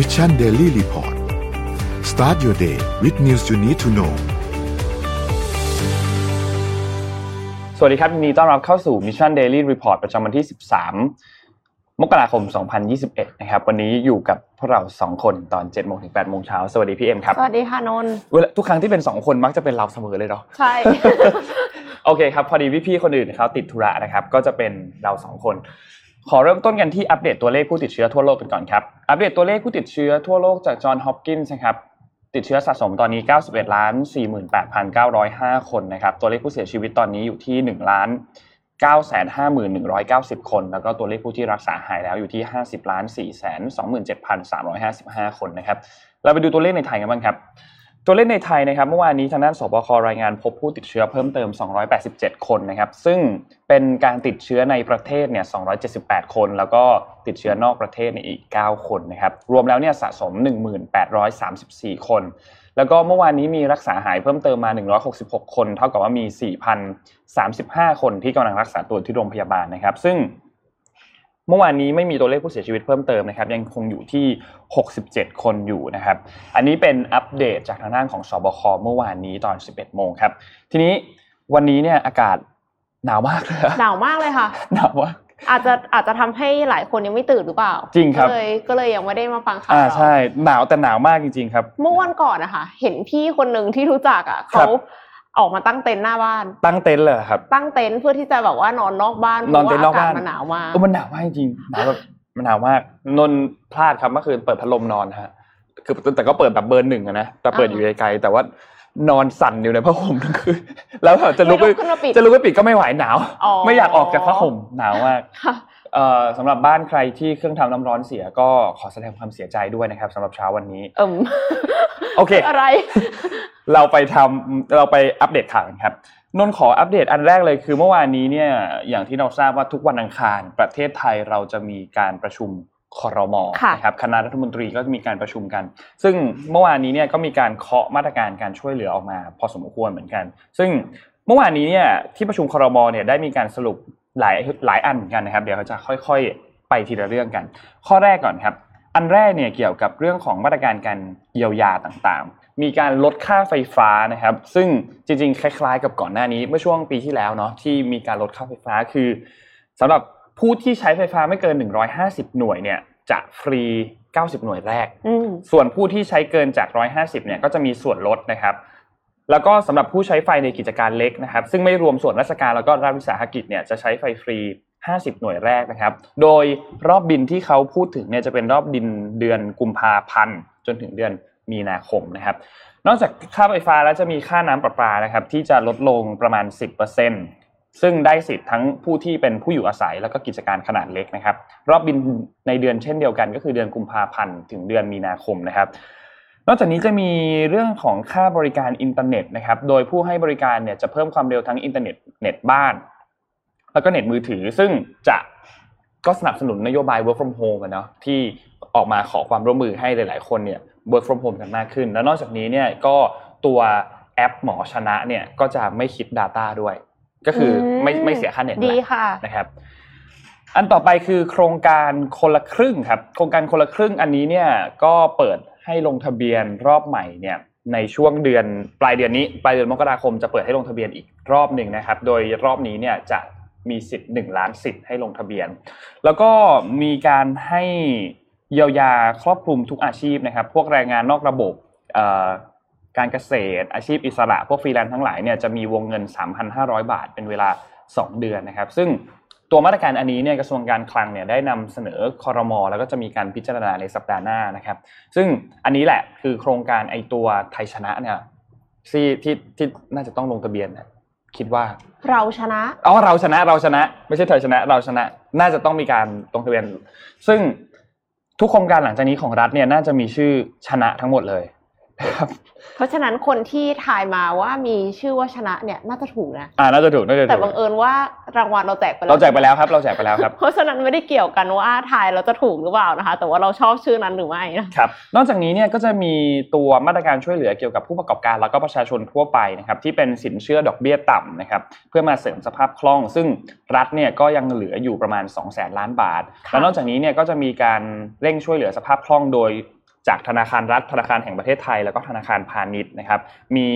Mission Daily Report start your day with news you need to know สวัสดีครับยินดีต้อนรับเข้าสู่ Mission Daily Report ประจำวันที่ 13 มกราคม 2021 นะครับ วันนี้อยู่กับพวกเรา 2 คนตอน7โมงถึง8โมงเช้า สวัสดีพี่เอ็มครับ สวัสดีค่ะนนท์เวลาทุกครั้งที่เป็น 2 คนมักจะเป็นเราเสมอเลยเนาะใช่ โอเคครับ พอดีพี่ๆคนอื่นเขาติดธุระนะครับ ก็จะเป็นเรา 2 คน ขอเริ่มต้นกันที่อัปเดตตัวเลขผู้ติดเชื้อทั่วโลกกันก่อนครับ อัปเดตตัวเลขผู้ติดเชื้อทั่วโลกจากจอห์นฮอปกินส์นะครับ ติดเชื้อสะสมตอนนี้ 91ล้าน48,905 คนนะครับ ตัวเลขผู้เสียชีวิตตอนนี้อยู่ที่ 1 ล้าน950,190 คน แล้วก็ตัวเลขผู้ที่รักษาหายแล้วอยู่ที่ 50ล้าน427,355 คนนะครับ เราไปดูตัวเลขในไทยกันบ้างครับ ตัวเลขในไทยนะครับเมื่อวานนี้ทางด้านสบครายงานพบผู้ติดเชื้อเพิ่มเติม 287 คนนะครับ ซึ่งเป็นการติดเชื้อในประเทศเนี่ย 278 คน แล้วก็ติดเชื้อนอกประเทศในอีก 9 คนนะครับ รวมแล้วเนี่ยสะสม 1,834 คน แล้วก็เมื่อวานนี้มีรักษาหายเพิ่มเติมมา 166 คน เท่ากับว่ามี 4,035 คนที่กำลังรักษาตัวที่โรงพยาบาลนะครับ ซึ่ง เมื่อวานนี้ไม่มีตัวเลขผู้เสียชีวิตเพิ่มเติมนะครับ ยังคงอยู่ที่ 67 คนอยู่นะครับ อันนี้เป็นอัปเดตจากทางด้านของสบคเมื่อวานนี้ตอน 11 โมงครับ ทีนี้วันนี้เนี่ยอากาศหนาวมากเลยหนาวมากเลยค่ะหนาวมากอาจจะอาจจะทำให้หลายคนยังไม่ตื่นหรือเปล่า จริงครับก็เลยก็เลยยังไม่ได้มาฟังข่าวอ่าเราใช่หนาวแต่หนาวมากจริงๆครับ เมื่อวันก่อนนะคะเห็นพี่คนหนึ่งที่รู้จักอะครัเขาบ ออกมาตั้งเต็นท์หน้าบ้าน ตั้งเต็นท์เลยเหรอครับ ตั้งเต็นท์เพื่อที่จะแบบว่านอนนอกบ้านนอนเต็นท์นอกบ้านพระว่อากาศมันหนาวมากเออมันหนาวมากจริงๆหนาวแบบมันหนาวมากนนท์พลาดครับเมื่อคืนเปิดพัดลมนอนฮะคือแต่ก็เปิดแบบเบอร์หนึ่งอะนะแต่เปิดอยู่ไกลๆแต่ว่านอนสั่นอยู่ในผ้าห่มทั้งคืนแล้วแบบจะลุกไม่ไปลุกขึ้นมาปิดจะลุกไปปิดก็ไม่ไหวหนาวอ๋อไม่อยากออกจากผ้าห่มหนาวมากค่ะเอ่อ สำหรับบ้านใครที่เครื่องทำน้ำร้อนเสียก็ขอแสดงความเสียใจด้วยนะครับสำหรับเช้าวันนี้เอิมโอเคอะไร เราไปทำเราไปอัปเดตข่าวกันครับนนท์ขออัปเดตอันแรกเลยคือเมื่อวานนี้เนี่ยอย่างที่เราทราบว่าทุกวันอังคาร ประเทศไทยเราจะมีการประชุมคอรมอค่ะนะครับคณะรัฐมนตรีก็จะมีการประชุมกัน ซึ่งเมื่อวานนี้เนี่ยก็มีการเคาะมาตรการการช่วยเหลือออกมา พอสมควรเหมือนกัน ซึ่งเมื่อวานนี้เนี่ยที่ประชุมคอรมอเนี่ยได้มีการสรุป หลายหลายอันเหมือนกันนะครับ เดี๋ยวเราจะค่อยๆ ไปทีละเรื่องกัน ข้อแรกก่อนครับ อันแรกเนี่ยเกี่ยวกับเรื่องของมาตรการการเยียวยาต่างๆ มีการลดค่าไฟฟ้านะครับ ซึ่งจริงๆ คล้าย ๆ กับก่อนหน้านี้เมื่อช่วงปีที่แล้วเนาะที่มีการลดค่าไฟฟ้าคือสำหรับผู้ที่ใช้ไฟฟ้าไม่เกิน 150 หน่วยเนี่ยจะฟรี 90 หน่วยแรกอืมส่วนผู้ที่ใช้เกินจาก 150 เนี่ยก็จะมีส่วนลดนะครับ แล้วก็สำหรับผู้ใช้ไฟในกิจการเล็กนะครับ ซึ่งไม่รวมส่วนราชการแล้วก็รัฐวิสาหกิจเนี่ยจะใช้ไฟฟรี 50 หน่วยแรกนะครับ โดยรอบบินที่เขาพูดถึงเนี่ยจะเป็นรอบบินเดือนกุมภาพันธ์จนถึงเดือนมีนาคมนะครับ นอกจากค่าไฟฟ้าแล้วจะมีค่าน้ำประปานะครับ ที่จะลดลงประมาณ 10%ซึ่งได้สิทธิ์ทั้งผู้ที่เป็นผู้อยู่อาศัยแล้วก็กิจการขนาดเล็กนะครับ รอบบินในเดือนเช่นเดียวกัน ก็คือเดือนกุมภาพันธ์ถึงเดือนมีนาคมนะครับ นอกจากนี้จะมีเรื่องของค่าบริการอินเทอร์เน็ตนะครับ โดยผู้ให้บริการเนี่ยจะเพิ่มความเร็วทั้งอินเทอร์เน็ตเน็ตบ้าน แล้วก็เน็ตมือถือ ซึ่งจะก็สนับสนุนนโยบาย work from home อะเนาะที่ออกมาขอความร่วมมือให้หลาย ๆ คนเนี่ย work from home กันมากขึ้น แล้วนอกจากนี้เนี่ยก็ตัวแอปหมอชนะเนี่ยก็จะไม่คิด Data ด้วย ก็คือไม่อืมไม่เสียค่าเน็ตดีด้วยค่ะนะครับ อันต่อไปคือโครงการคนละครึ่งครับ โครงการคนละครึ่งอันนี้เนี่ยก็เปิด ให้ลงทะเบียนรอบใหม่เนี่ยในช่วงเดือนปลายเดือนนี้ปลายเดือนมกราคมจะเปิดให้ลงทะเบียนอีกรอบหนึ่งนะครับ โดยรอบนี้เนี่ยจะมีสิทธิ์หนึ่งล้านสิทธิ์ให้ลงทะเบียน แล้วก็มีการให้เยียวยาครอบคลุมทุกอาชีพนะครับ พวกแรงงานนอกระบบการเกษตร อาชีพอิสระ พวกฟรีแลนซ์ทั้งหลายเนี่ยจะมีวงเงิน 3,500 บาทเป็นเวลา 2 เดือนนะครับ ซึ่ง ตัวมาตรการอันนี้เนี่ยกระทรวงการคลังเนี่ยได้นำเสนอคอรมอแล้วก็จะมีการพิจารณาในสัปดาห์หน้านะครับ ซึ่งอันนี้แหละคือโครงการไอ้ตัวไทยชนะเนี่ยที่ที่ที่น่าจะต้องลงทะเบียนนะคิดว่า เราชนะอ๋อเราชนะเราชนะ ไม่ใช่เธอชนะ เราชนะ น่าจะต้องมีการลงทะเบียน ซึ่งทุกโครงการหลังจากนี้ของรัฐเนี่ยน่าจะมีชื่อชนะทั้งหมดเลยนะครับ เพราะฉะนั้นคนที่ทายมาว่ามีชื่อว่าชนะเนี่ยน่าจะถูกนะ อ่าน่าจะถูกน่าจะแต่ถูกบังเอิญว่ารางวัลเราแจกไปแล้วเราแจกไปแล้วครับเราแจกไปแล้วครับ เพราะฉะนั้นไม่ได้เกี่ยวกันว่าทายเราจะถูกหรือเปล่านะคะ แต่ว่าเราชอบชื่อนั้นหรือไม่นะครับ นอกจากนี้เนี่ยก็จะมีตัวมาตรการช่วยเหลือเกี่ยวกับผู้ประกอบการแล้วก็ประชาชนทั่วไปนะครับที่เป็นสินเชื่อดอกเบี้ยต่ำนะครับเพื่อมาเสริมสภาพคล่อง ซึ่งรัฐเนี่ยก็ยังเหลืออยู่ประมาณ 2 0 0แสนล้านบาทค่ะแล้วนอกจากนี้เนี่ยก็จะมีการเร่งช่วยเหลือสภาพคล่องโดย จากธนาคารรัฐธนาคารแห่งประเทศไทย แล้วก็ธนาคารพาณิชย์นะครับ มี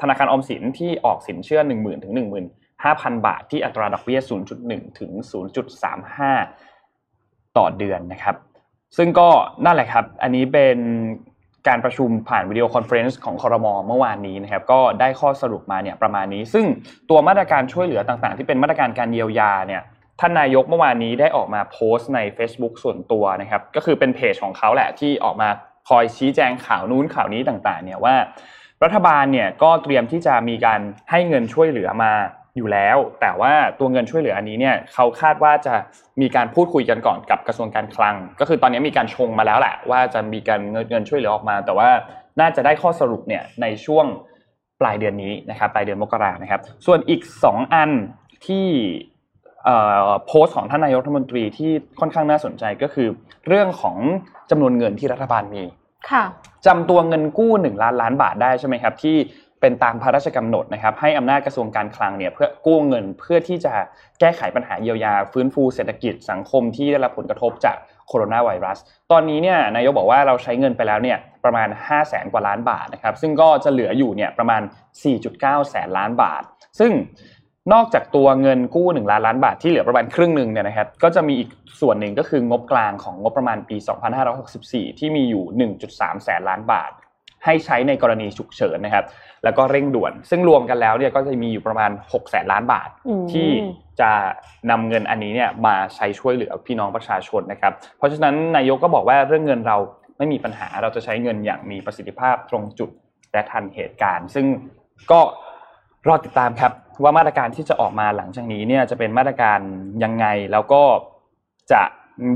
ธนาคารออมสินที่ออกสินเชื่อ 1 0,000ถึง15,000 บาท ที่อัตราดอกเบี้ย 0.1 ถึง 0.35 ต่อเดือนนะครับ ซึ่งก็นั่นแหละครับ อันนี้เป็นการประชุมผ่าน video conference ของคอรมอเมื่อวานนี้นะครับก็ได้ข้อสรุปมาเนี่ยประมาณนี้ ซึ่งตัวมาตรการช่วยเหลือต่างๆ ที่เป็นมาตรการการเยียวยาเนี่ยท่านนายกเมื่อวานนี้ได้ออกมาโพสต์ใน Facebook ส่วนตัวนะครับก็คือเป็นเพจของเขาแหละที่ออกมา คอยชี้แจงข่าวนู้นข่าวนี้ต่างๆ เนี่ยว่า รัฐบาลเนี่ยก็เตรียมที่จะมีการให้เงินช่วยเหลือมาอยู่แล้ว แต่ว่าตัวเงินช่วยเหลืออันนี้เนี่ยเขาคาดว่าจะมีการพูดคุยกันก่อนกับกระทรวงการคลัง ก็คือตอนนี้มีการชงมาแล้วแหละว่าจะมีการเงินเงินช่วยเหลือออกมา แต่ว่าน่าจะได้ข้อสรุปเนี่ยในช่วงปลายเดือนนี้นะครับปลายเดือนมกรานะครับ ส่วนอีก 2 อันที่ โพสต์ของท่านนายกรัฐมนตรีที่ค่อนข้างน่าสนใจก็คือ เรื่องของจำนวนเงินที่รัฐบาลมีค่ะจำตัวเงินกู้1ล้านล้านบาทได้ใช่ไหมครับ ที่เป็นตามพระราชกำหนดนะครับ ให้อำนาจกระทรวงการคลังเนี่ยเพื่อกู้เงินเพื่อที่จะแก้ไขปัญหาเยียวยา ฟื้นฟูเศรษฐกิจสังคมที่ได้รับผลกระทบจากโคโรนาไวรัส ตอนนี้เนี่ยนายกบอกว่าเราใช้เงินไปแล้วเนี่ยประมาณ 5 0 0แสนกว่าล้านบาทนะครับ ซึ่งก็จะเหลืออยู่เนี่ยประมาณ 4.9 แสนล้านบาท ซึ่ง นอกจากตัวเงินกู้1ล้านล้านบาทที่เหลือประมาณครึ่งหนึ่งเนี่ยนะครับก็จะมีอีกส่วนหนึ่งก็คืองบกลางของงบประมาณปี 2564 ที่มีอยู่ 1.3 แสนล้านบาท ให้ใช้ในกรณีฉุกเฉินนะครับ แล้วก็เร่งด่วน ซึ่งรวมกันแล้วเนี่ยก็จะมีอยู่ประมาณ 6 แสนล้านบาทอืมที่จะนำเงินอันนี้เนี่ยมาใช้ช่วยเหลือพี่น้องประชาชนนะครับ เพราะฉะนั้นนายกก็บอกว่าเรื่องเงินเราไม่มีปัญหาเราจะใช้เงินอย่างมีประสิทธิภาพตรงจุดและทันเหตุการณ์ ซึ่งก็รอติดตามครับ ว่ามาตรการที่จะออกมาหลังจากนี้เนี่ยจะเป็นมาตรการยังไงแล้วก็จะ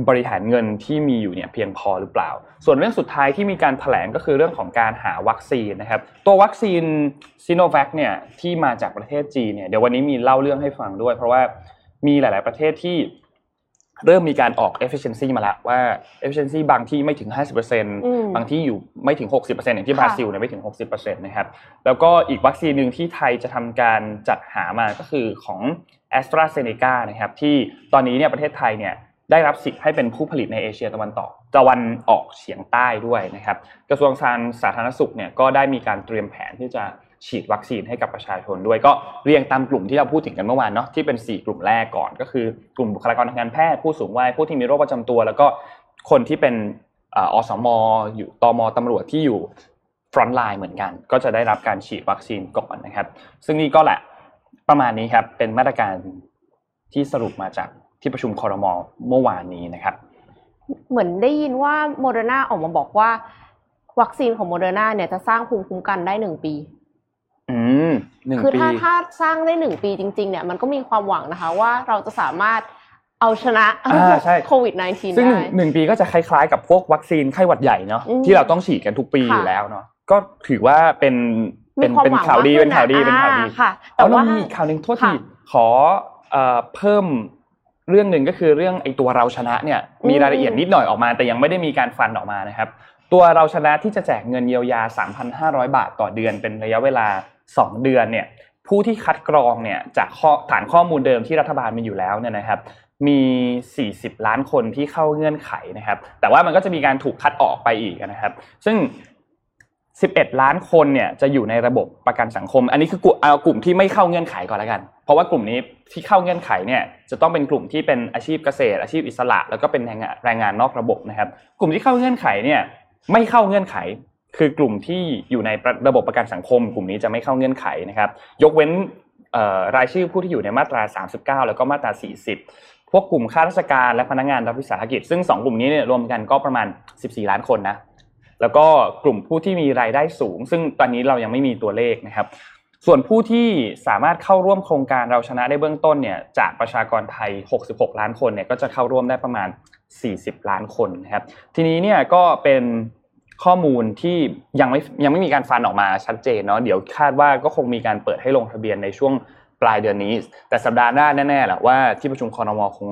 บริหารเงินที่มีอยู่เนี่ยเพียงพอหรือเปล่า ส่วนเรื่องสุดท้ายที่มีการแถลงก็คือเรื่องของการหาวัคซีนนะครับ ตัววัคซีนซีโนแวคเนี่ยที่มาจากประเทศจีนเนี่ยเดี๋ยววันนี้มีเล่าเรื่องให้ฟังด้วย เพราะว่ามีหลาย ๆ ประเทศที่ เริ่มมีการออก efficiency มาแล้วว่า efficiency บางที่ไม่ถึง 50%มบางที่อยู่ไม่ถึง 60%อย่างที่บค่ะราซิลเนี่ยไม่ถึง 60%นะครับแล้วก็อีกวัคซีนหนึ่งที่ไทยจะทำการจัดหามาก็คือของ a s t r a z เซ e c a นะครับที่ตอนนี้เนี่ยประเทศไทยเนี่ยได้รับสิทธิ์ให้เป็นผู้ผลิตในเอเชียตะวันตกตะวันออกเฉียงใต้ด้วยนะครับ กระทรวงสาสาธารณสุขเนี่ยก็ได้มีการเตรียมแผนที่จะ ฉีดวัคซีนให้กับประชาชนด้วยก็เรียงตามกลุ่มที่เราพูดถึงกันเมื่อวานเนาะที่เป็น 4 กลุ่มแรกก่อนก็คือกลุ่มบุคลากรทางการแพทย์ผู้สูงวัยผู้ที่มีโรคประจำตัว แล้วก็คนที่เป็นอสม. อยู่ตม. ตำรวจที่อยู่ frontline เหมือนกัน ก็จะได้รับการฉีดวัคซีนก่อนนะครับ ซึ่งนี่ก็แหละประมาณนี้ครับเป็นมาตรการที่สรุปมาจากที่ประชุมคอรมอเมื่อวานนี้นะครับ เหมือนได้ยินว่าโมเดอร์นาออกมาบอกว่า วัคซีนของโมเดอร์นาเนี่ยจะสร้างภูมิคุ้มกันได้หนึ่งปี อืมหนึ่งคือปีถ้าถ้าสร้างได้หนึ่งปีจริง ๆ เนี่ยมันก็มีความหวังนะคะว่าเราจะสามารถเอาชนะอ่าใช่ โควิด -19 ซึ่งได้หนึ่งปีก็จะคล้ายๆกับพวกวัคซีนไข้หวัดใหญ่เนาะอืมที่เราต้องฉีดกันทุกปีค่ะ อยู่แล้วเนาะก็ถือว่าเป็นเป็นมีความเป็นหวังข่าวดีมากขึ้เป็นข่าวดีอะเป็นข่าวดี อ่าค่ะ แต่แต่ว่าว่า มีอีกข่าวหนึ่งโทษทีค่ะขอเอ่อเพิ่มเรื่องหนึ่งก็คือเรื่องไอ้ตัวเราชนะเนี่ยมีรายละเอียดนิดหน่อยออกมา แต่ยังไม่ได้มีการฟันออกมานะครับ ตัวเราชนะที่จะแจกเงินเยียวยา 3,500 บาทต่อเดือนเป็นระยะเวลา 2 เดือนเนี่ยผู้ที่คัดกรองเนี่ยจากฐานข้อมูลเดิมที่รัฐบาลมีอยู่แล้วเนี่ยนะครับมี 40 ล้านคนที่เข้าเงื่อนไขนะครับ แต่ว่ามันก็จะมีการถูกคัดออกไปอีกนะครับ ซึ่ง 11 ล้านคนเนี่ยจะอยู่ในระบบประกันสังคม อันนี้คือกลุ่มเอากลุ่มที่ไม่เข้าเงื่อนไขก่อนแล้วกัน เพราะว่ากลุ่มนี้ที่เข้าเงื่อนไขเนี่ยจะต้องเป็นกลุ่มที่เป็นอาชีพเกษตร อาชีพอิสระ แล้วก็เป็นแรงงานแรงงานนอกระบบนะครับ กลุ่มที่เข้าเงื่อนไขเนี่ยไม่เข้าเงื่อนไข คือกลุ่มที่อยู่ในระบบประกันสังคม กลุ่มนี้จะไม่เข้าเงื่อนไขนะครับ ยกเว้นรายชื่อผู้ที่อยู่ในมาตรา 39 แล้วก็มาตรา 40 พวกกลุ่มข้าราชการและพนักงานรัฐวิสาหกิจ ซึ่งสองกลุ่มนี้เนี่ยรวมกันก็ประมาณ 14 ล้านคนนะ แล้วก็กลุ่มผู้ที่มีรายได้สูง ซึ่งตอนนี้เรายังไม่มีตัวเลขนะครับ ส่วนผู้ที่สามารถเข้าร่วมโครงการเราชนะได้เบื้องต้นเนี่ยจากประชากรไทย 66 ล้านคนเนี่ยก็จะเข้าร่วมได้ประมาณ 40 ล้านคนนะครับ ทีนี้เนี่ยก็เป็น ข้อมูลที่ยังไม่ยังไม่มีการฟันออกมาชัดเจนเนาะเดี๋ยวคาดว่าก็คงมีการเปิดให้ลงทะเบียนในช่วงปลายเดือนนี้ แต่สัปดาห์หน้าแน่ๆแหละว่าที่ประชุมคอนมคง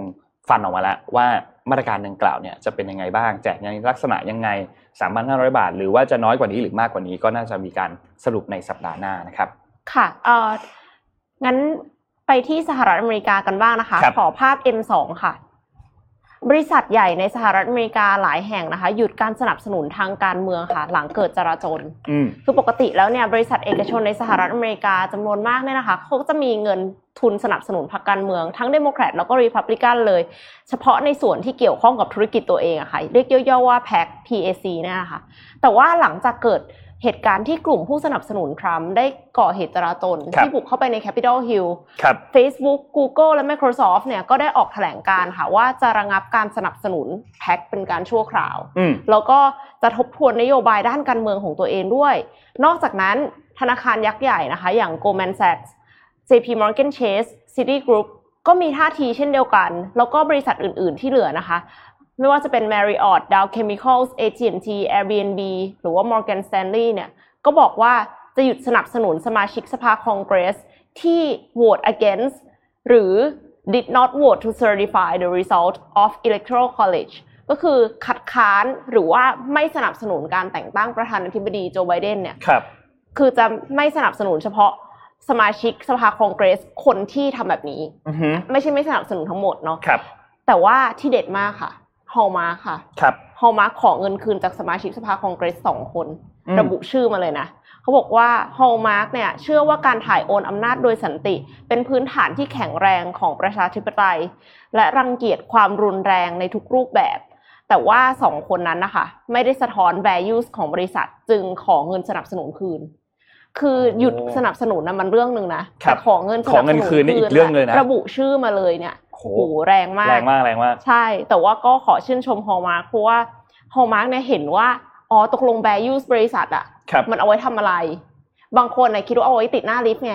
ฟันออกมาแล้วว่ามาตรการดังกล่าวเนี่ยจะเป็นยังไงบ้างแจกในลักษณะยังไง 3,500 บาท หรือว่าจะน้อยกว่านี้หรือมากกว่านี้ก็น่าจะมีการสรุปในสัปดาห์หน้านะครับ ค่ะเอ่องั้นไปที่สหรัฐอเมริกากันบ้างนะคะครับขอภาพ M2 ค่ะ บริษัทใหญ่ในสหรัฐอเมริกาหลายแห่งนะคะ หยุดการสนับสนุนทางการเมืองค่ะ หลังเกิดจราจนอืมคือปกติแล้วเนี่ยบริษัทเอกชนในสหรัฐอเมริกาจำนวนมากเนี่ยนะคะเขาก็จะมีเงินทุนสนับสนุนพรรคการเมืองทั้งเดโมแครตแล้วก็รีพับลิกันเลย เฉพาะในส่วนที่เกี่ยวข้องกับธุรกิจตัวเองอะค่ะเรียกย่อๆว่า PAC PAC เนี่ยนะคะแต่ว่าหลังจากเกิด เหตุการณ์ที่กลุ่มผู้สนับสนุนทรัมป์ได้ก่อเหตุจราจนครับที่บุกเข้าไปใน Capitol Hill ครับ Facebook Google และ Microsoft เนี่ยก็ได้ออกแถลงการณ์ค่ะว่าจะระงับการสนับสนุนแพ็คเป็นการชั่วคราวอืมแล้วก็จะทบทวนนโยบายด้านการเมืองของตัวเองด้วย นอกจากนั้นธนาคารยักษ์ใหญ่นะคะ อย่าง Goldman Sachs JP Morgan Chase Citigroup ก็มีท่าทีเช่นเดียวกัน แล้วก็บริษัทอื่น ๆ ที่เหลือนะคะ ไม่ว่าจะเป็น Marriott, Dow Chemicals, AT&T, Airbnb หรือว่า Morgan Stanley เนี่ยก็บอกว่าจะหยุดสนับสนุนสมาชิกสภาคองเกรสที่ vote against หรือ did not vote to certify the result of electoral college ก็คือคัดค้านหรือว่าไม่สนับสนุนการแต่งตั้งประธานาธิบดีโจไบเดนเนี่ยครับคือจะไม่สนับสนุนเฉพาะสมาชิกสภาคองเกรสคนที่ทำแบบนี้อือฮึไม่ใช่ไม่สนับสนุนทั้งหมดเนาะครับแต่ว่าที่เด็ดมากค่ะ Hallmark ค่ะครับ Hallmark ขอเงินคืนจากสมาชิกสภาคองเกรสสองคนอืมระบุชื่อมาเลยนะเขาบอกว่า Hallmark เนี่ยเชื่อว่าการถ่ายโอนอำนาจโดยสันติ เป็นพื้นฐานที่แข็งแรงของประชาธิปไตย และรังเกียจความรุนแรงในทุกรูปแบบ แต่ว่าสองคนนั้นนะคะ ไม่ได้สะท้อน values ของบริษัทจึงขอเงินสนับสนุนคืน คือหยุดโอ้สนับสนุนนะมันเรื่องหนึ่งนะครับแต่ขอเงินสขอเงินคืนนี่อีกเรื่องเลยนะระบุชื่อมาเลยเนี่ย โหโหแรงมากแรงมากแรงมากใช่ แต่ว่าก็ขอชื่นชม Hallmark เพราะว่า Hallmark เนี่ยเห็นว่าอ๋อตกลง values บริษัทอะครับมันเอาไว้ทำอะไร บางคนน่ะคิดว่าเอาไว้ติดหน้าลิฟต์ไง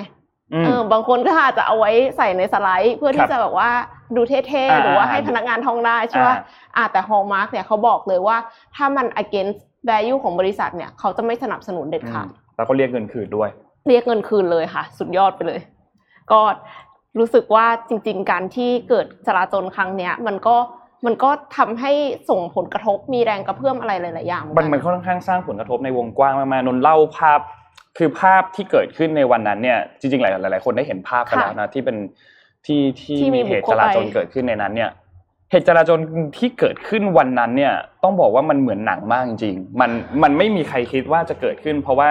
อืมเออบางคนก็อาจจะเอาไว้ใส่ในสไลด์ เพื่อครับที่จะแบบว่าดูเท่อ่าๆหรือว่าให้พนักงานท่องได้ใช่ไหมอ่าอ่าแต่ Hallmark เนี่ยเขาบอกเลยว่าถ้ามัน against value ของบริษัทเนี่ยเขาจะไม่สนับสนุนเด็ดขาดแล้วก็เรียกเงินคืนด้วย เรียกเงินคืนเลยค่ะ สุดยอดไปเลย ก็ รู้สึกว่าจริง ๆ การที่เกิดจลาจลครั้งเนี้ย มันก็มันก็ทำให้ส่งผลกระทบมีแรงกระเพื่อมอะไรหลายๆอย่างเหมันกัมันค่อนข้างสร้างผลกระทบในวงกว้างมากๆนนท์เล่าภาพคือภาพที่เกิดขึ้นในวันนั้นเนี่ยจริงๆหลายหลายๆคนได้เห็นภาพกันค่ะแล้วนะที่เป็นที่ที่ที่มีมีเหตุบุคคลจราจนไปเกิดขึ้นในนั้นเนี่ยเหตุจราจนที่เกิดขึ้นวันนั้นเนี่ยต้องบอกว่ามันเหมือนหนังมากจริงๆมันมันไม่มีใครคิดว่าจะเกิดขึ้น เพราะว่า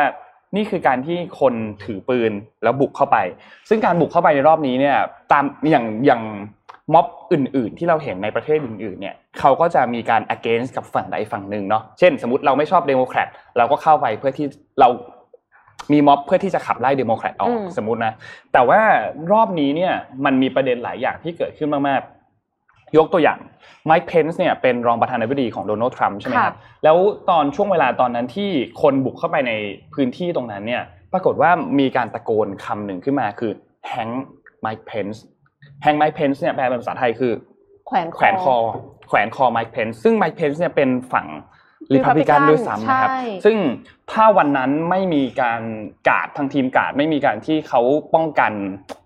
นี่คือการที่คนถือปืนแล้วบุกเข้าไป ซึ่งการบุกเข้าไปในรอบนี้เนี่ย ตามอย่างอย่างม็อบอื่น ๆ ที่เราเห็นในประเทศอื่น ๆ เนี่ยเขาก็จะมีการ against กับฝั่งใดฝั่งหนึ่งเนาะ เช่น สมมติเราไม่ชอบเดโมแครตเราก็เข้าไปเพื่อที่เรามีม็อบเพื่อที่จะขับไล่เดโมแครตออกอืมสมมตินะ แต่ว่ารอบนี้เนี่ยมันมีประเด็นหลายอย่างที่เกิดขึ้นมาก ๆ ยกตัวอย่างไมค์เพนส์เนี่ยเป็นรองประธานาธิบดีของโดนัลด์ทรัมป์ใช่ไหมครับแล้วตอนช่วงเวลาตอนนั้นที่คนบุกเข้าไปในพื้นที่ตรงนั้นเนี่ยปรากฏว่ามีการตะโกนคำหนึ่งขึ้นมาคือ hang Mike Pence hang Mike Pence เนี่ยแปลเป็นภาษาไทยคือแขวนแขวนคอแขวนคอไมค์เพนส์ซึ่งไมค์เพนส์เนี่ยเป็นฝั่ง ริพับลิกัน Republican ด้วยซ้ำนะครับใช่ซึ่งถ้าวันนั้นไม่มีการกาดทางทีมกาดไม่มีการที่เขาป้องกัน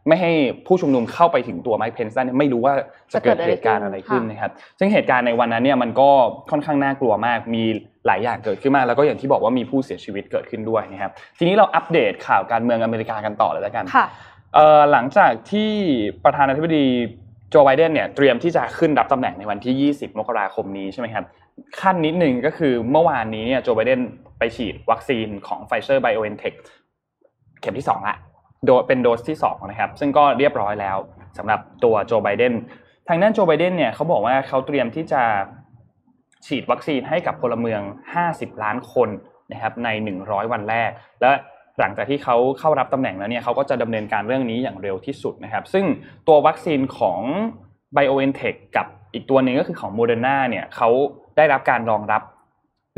ไม่ให้ผู้ชุมนุมเข้าไปถึงตัวไมค์เพนส์ได้เนี่ยไม่รู้ว่าจะเกิดเหตุการณ์อะไรขึ้นนะครับ ซึ่งเหตุการณ์ในวันนั้นเนี่ยมันก็ค่อนข้างน่ากลัวมาก มีหลายอย่างเกิดขึ้นมากแล้วก็อย่างที่บอกว่ามีผู้เสียชีวิตเกิดขึ้นด้วยนะครับ ทีนี้เราอัปเดตข่าวการเมืองอเมริกากันต่อเลยแล้วกันค่ะเอ่อหลังจากที่ประธานาธิบดีโจไบเดนเนี่ยเตรียมที่จะขึ้นรับตำแหน่งในวันที่ 20 มกราคมนี้ใช่ไหมครับ ขั้นนิดหนึ่งก็คือเมื่อวานนี้เนี่ยโจไบเดนไปฉีดวัคซีนของ Pfizer BioNTech เทคเข็มที่2ละโดเป็นโดสที่2นะครับ ซึ่งก็เรียบร้อยแล้วสำหรับตัวโจไบเดนทางด้านโจไบเดนเนี่ยเขาบอกว่าเขาเตรียมที่จะฉีดวัคซีนให้กับพลเมือง 50 ล้านคนนะครับใน 100 วันแรก และหลังจากที่เขาเข้ารับตำแหน่งแล้วเนี่ยเขาก็จะดำเนินการเรื่องนี้อย่างเร็วที่สุดนะครับ ซึ่งตัววัคซีนของ BioNTech กับอีกตัวหนึ่งก็คือของ Moderna เนี่ยเขา ได้รับการรองรับ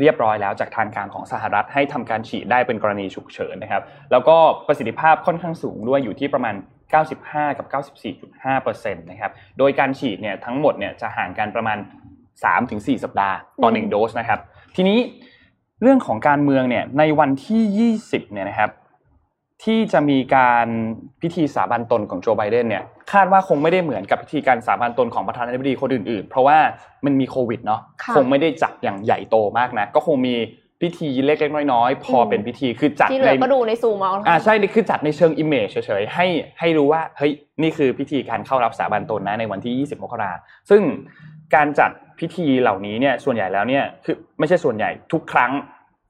เรียบร้อยแล้วจากทางการของสหรัฐให้ทำการฉีดได้เป็นกรณีฉุกเฉินนะครับ แล้วก็ประสิทธิภาพค่อนข้างสูงด้วยอยู่ที่ประมาณ 95 กับ 94.5%นะครับ โดยการฉีดเนี่ยทั้งหมดเนี่ยจะห่างกันประมาณ 3-4 สัปดาห์ต่ออืม1โดสนะครับ ทีนี้เรื่องของการเมืองเนี่ยในวันที่ 20 เนี่ยนะครับ ที่จะมีการพิธีสาบานตนของโจไบเดนเนี่ยคาดว่าคงไม่ได้เหมือนกับพิธีการสาบานตนของประธานาธิบดีคนอื่นๆ เพราะว่ามันมีโควิดเนาะค่ะคงไม่ได้จัดอย่างใหญ่โตมากนะก็คงมีพิธีเล็กๆน้อยๆ พออมเป็นพิธีคือจัดที่เหลืในอก็ดูในซูมเอาอ่าใช่นี่คือจัดในเชิง image เฉยๆให้ให้รู้ว่าเฮ้ยนี่คือพิธีการเข้ารับสาบานตนนะในวันที่ 20 มกราซึ่งการจัดพิธีเหล่านี้เนี่ยส่วนใหญ่แล้วเนี่ยคือไม่ใช่ส่วนใหญ่ทุกครั้ง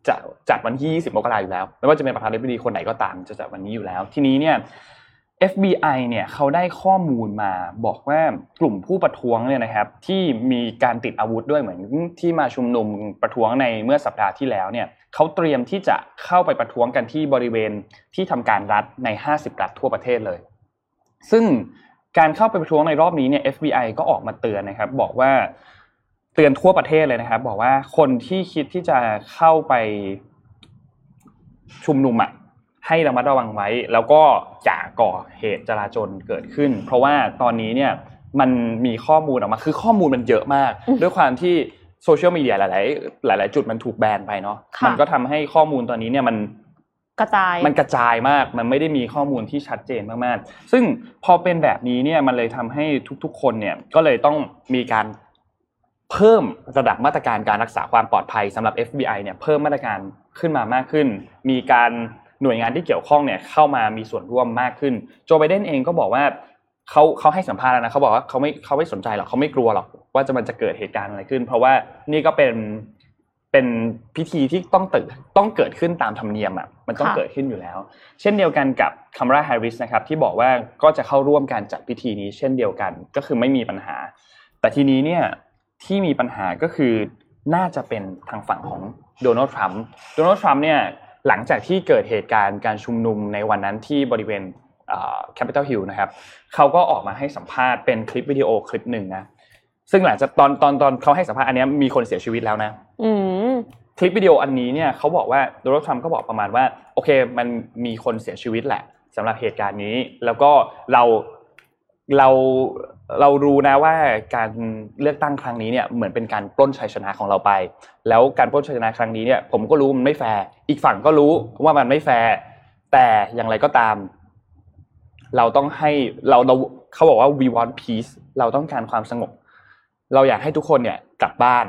จะจัดวันที่ 20 มกราอยู่แล้ว ไม่ว่าจะเป็นประธานาธิบดีคนไหนก็ตามจะจัดวันนี้อยู่แล้ว ทีนี้เนี่ย FBI เนี่ยเขาได้ข้อมูลมาบอกว่ากลุ่มผู้ประท้วงเนี่ยนะครับ ที่มีการติดอาวุธด้วยเหมือนที่มาชุมนุมประท้วงในเมื่อสัปดาห์ที่แล้วเนี่ยเขาเตรียมที่จะเข้าไปประท้วงกันที่บริเวณที่ทำการรัฐใน 50 รัฐทั่วประเทศเลย ซึ่งการเข้าไปประท้วงในรอบนี้เนี่ย FBI ก็ออกมาเตือนนะครับ บอกว่า เตือนทั่วประเทศเลยนะครับ บอกว่าคนที่คิดที่จะเข้าไปชุมนุมอะให้ระมัดระวังไว้ แล้วก็อย่าก่อเหตุจลาจลเกิดขึ้น เพราะว่าตอนนี้เนี่ยมันมีข้อมูลออกมาคือข้อมูลมันเยอะมาก ด้วยความที่โซเชียลมีเดียหลาย ๆ หลาย ๆ จุดมันถูกแบนไปเนาะมันก็ทำให้ข้อมูลตอนนี้เนี่ยมันกระจายมันกระจายมาก มันไม่ได้มีข้อมูลที่ชัดเจนมาก ๆ ซึ่งพอเป็นแบบนี้เนี่ยมันเลยทำให้ทุก ๆ คนเนี่ยก็เลยต้องมีการ เพิ่มระดับมาตรการการรักษาความปลอดภัยสำหรับ FBI เนี่ยเพิ่มมาตรการขึ้นมามากขึ้น มีการหน่วยงานที่เกี่ยวข้องเนี่ยเข้ามามีส่วนร่วมมากขึ้น โจไบเดนเองก็บอกว่าเขาเขาให้สัมภาษณ์แล้วนะเขาบอกว่าเขาไม่เขาไม่สนใจหรอกเขาไม่กลัวหรอกว่าจะมันจะเกิดเหตุการณ์อะไรขึ้น เพราะว่านี่ก็เป็นเป็นพิธีที่ต้องตื่นต้องเกิดขึ้นตามธรรมเนียมอะมันต้องเกิดขึ้นอยู่แล้ว เช่นเดียวกันกับคามาลาแฮร์ริสนะครับที่บอกว่าก็จะเข้าร่วมการจัดพิธีนี้ เช่นเดียวกันก็คือไม่มีปัญหา แต่ทีนี้เนี่ย ที่มีปัญหาก็คือน่าจะเป็นทางฝั่งของโดนัลด์ทรัมป์โดนัลด์ทรัมป์เนี่ยหลังจากที่เกิดเหตุการณ์การชุมนุมในวันนั้นที่บริเวณแคปิตอลฮิลล์นะครับเขาก็ออกมาให้สัมภาษณ์เป็นคลิปวิดีโอคลิปหนึ่งนะซึ่งหลังจากตอนตอนตอนเขาให้สัมภาษณ์อันนี้มีคนเสียชีวิตแล้วนะคลิปวิดีโออันนี้เนี่ยเขาบอกว่าโดนัลด์ทรัมป์ก็บอกประมาณว่าโอเคมันมีคนเสียชีวิตแหละสำหรับเหตุการณ์นี้ แล้วก็เราเรา เรารู้นะว่าการเลือกตั้งครั้งนี้เนี่ยเหมือนเป็นการปล้นชัยชนะของเราไป แล้วการปล้นชัยชนะครั้งนี้เนี่ยผมก็รู้มันไม่แฟร์อีกฝั่งก็รู้ว่ามันไม่แฟร์แต่อย่างไรก็ตาม เราต้องให้เราเราเขาบอกว่า we want peace เราต้องการความสงบ เราอยากให้ทุกคนเนี่ยกลับบ้าน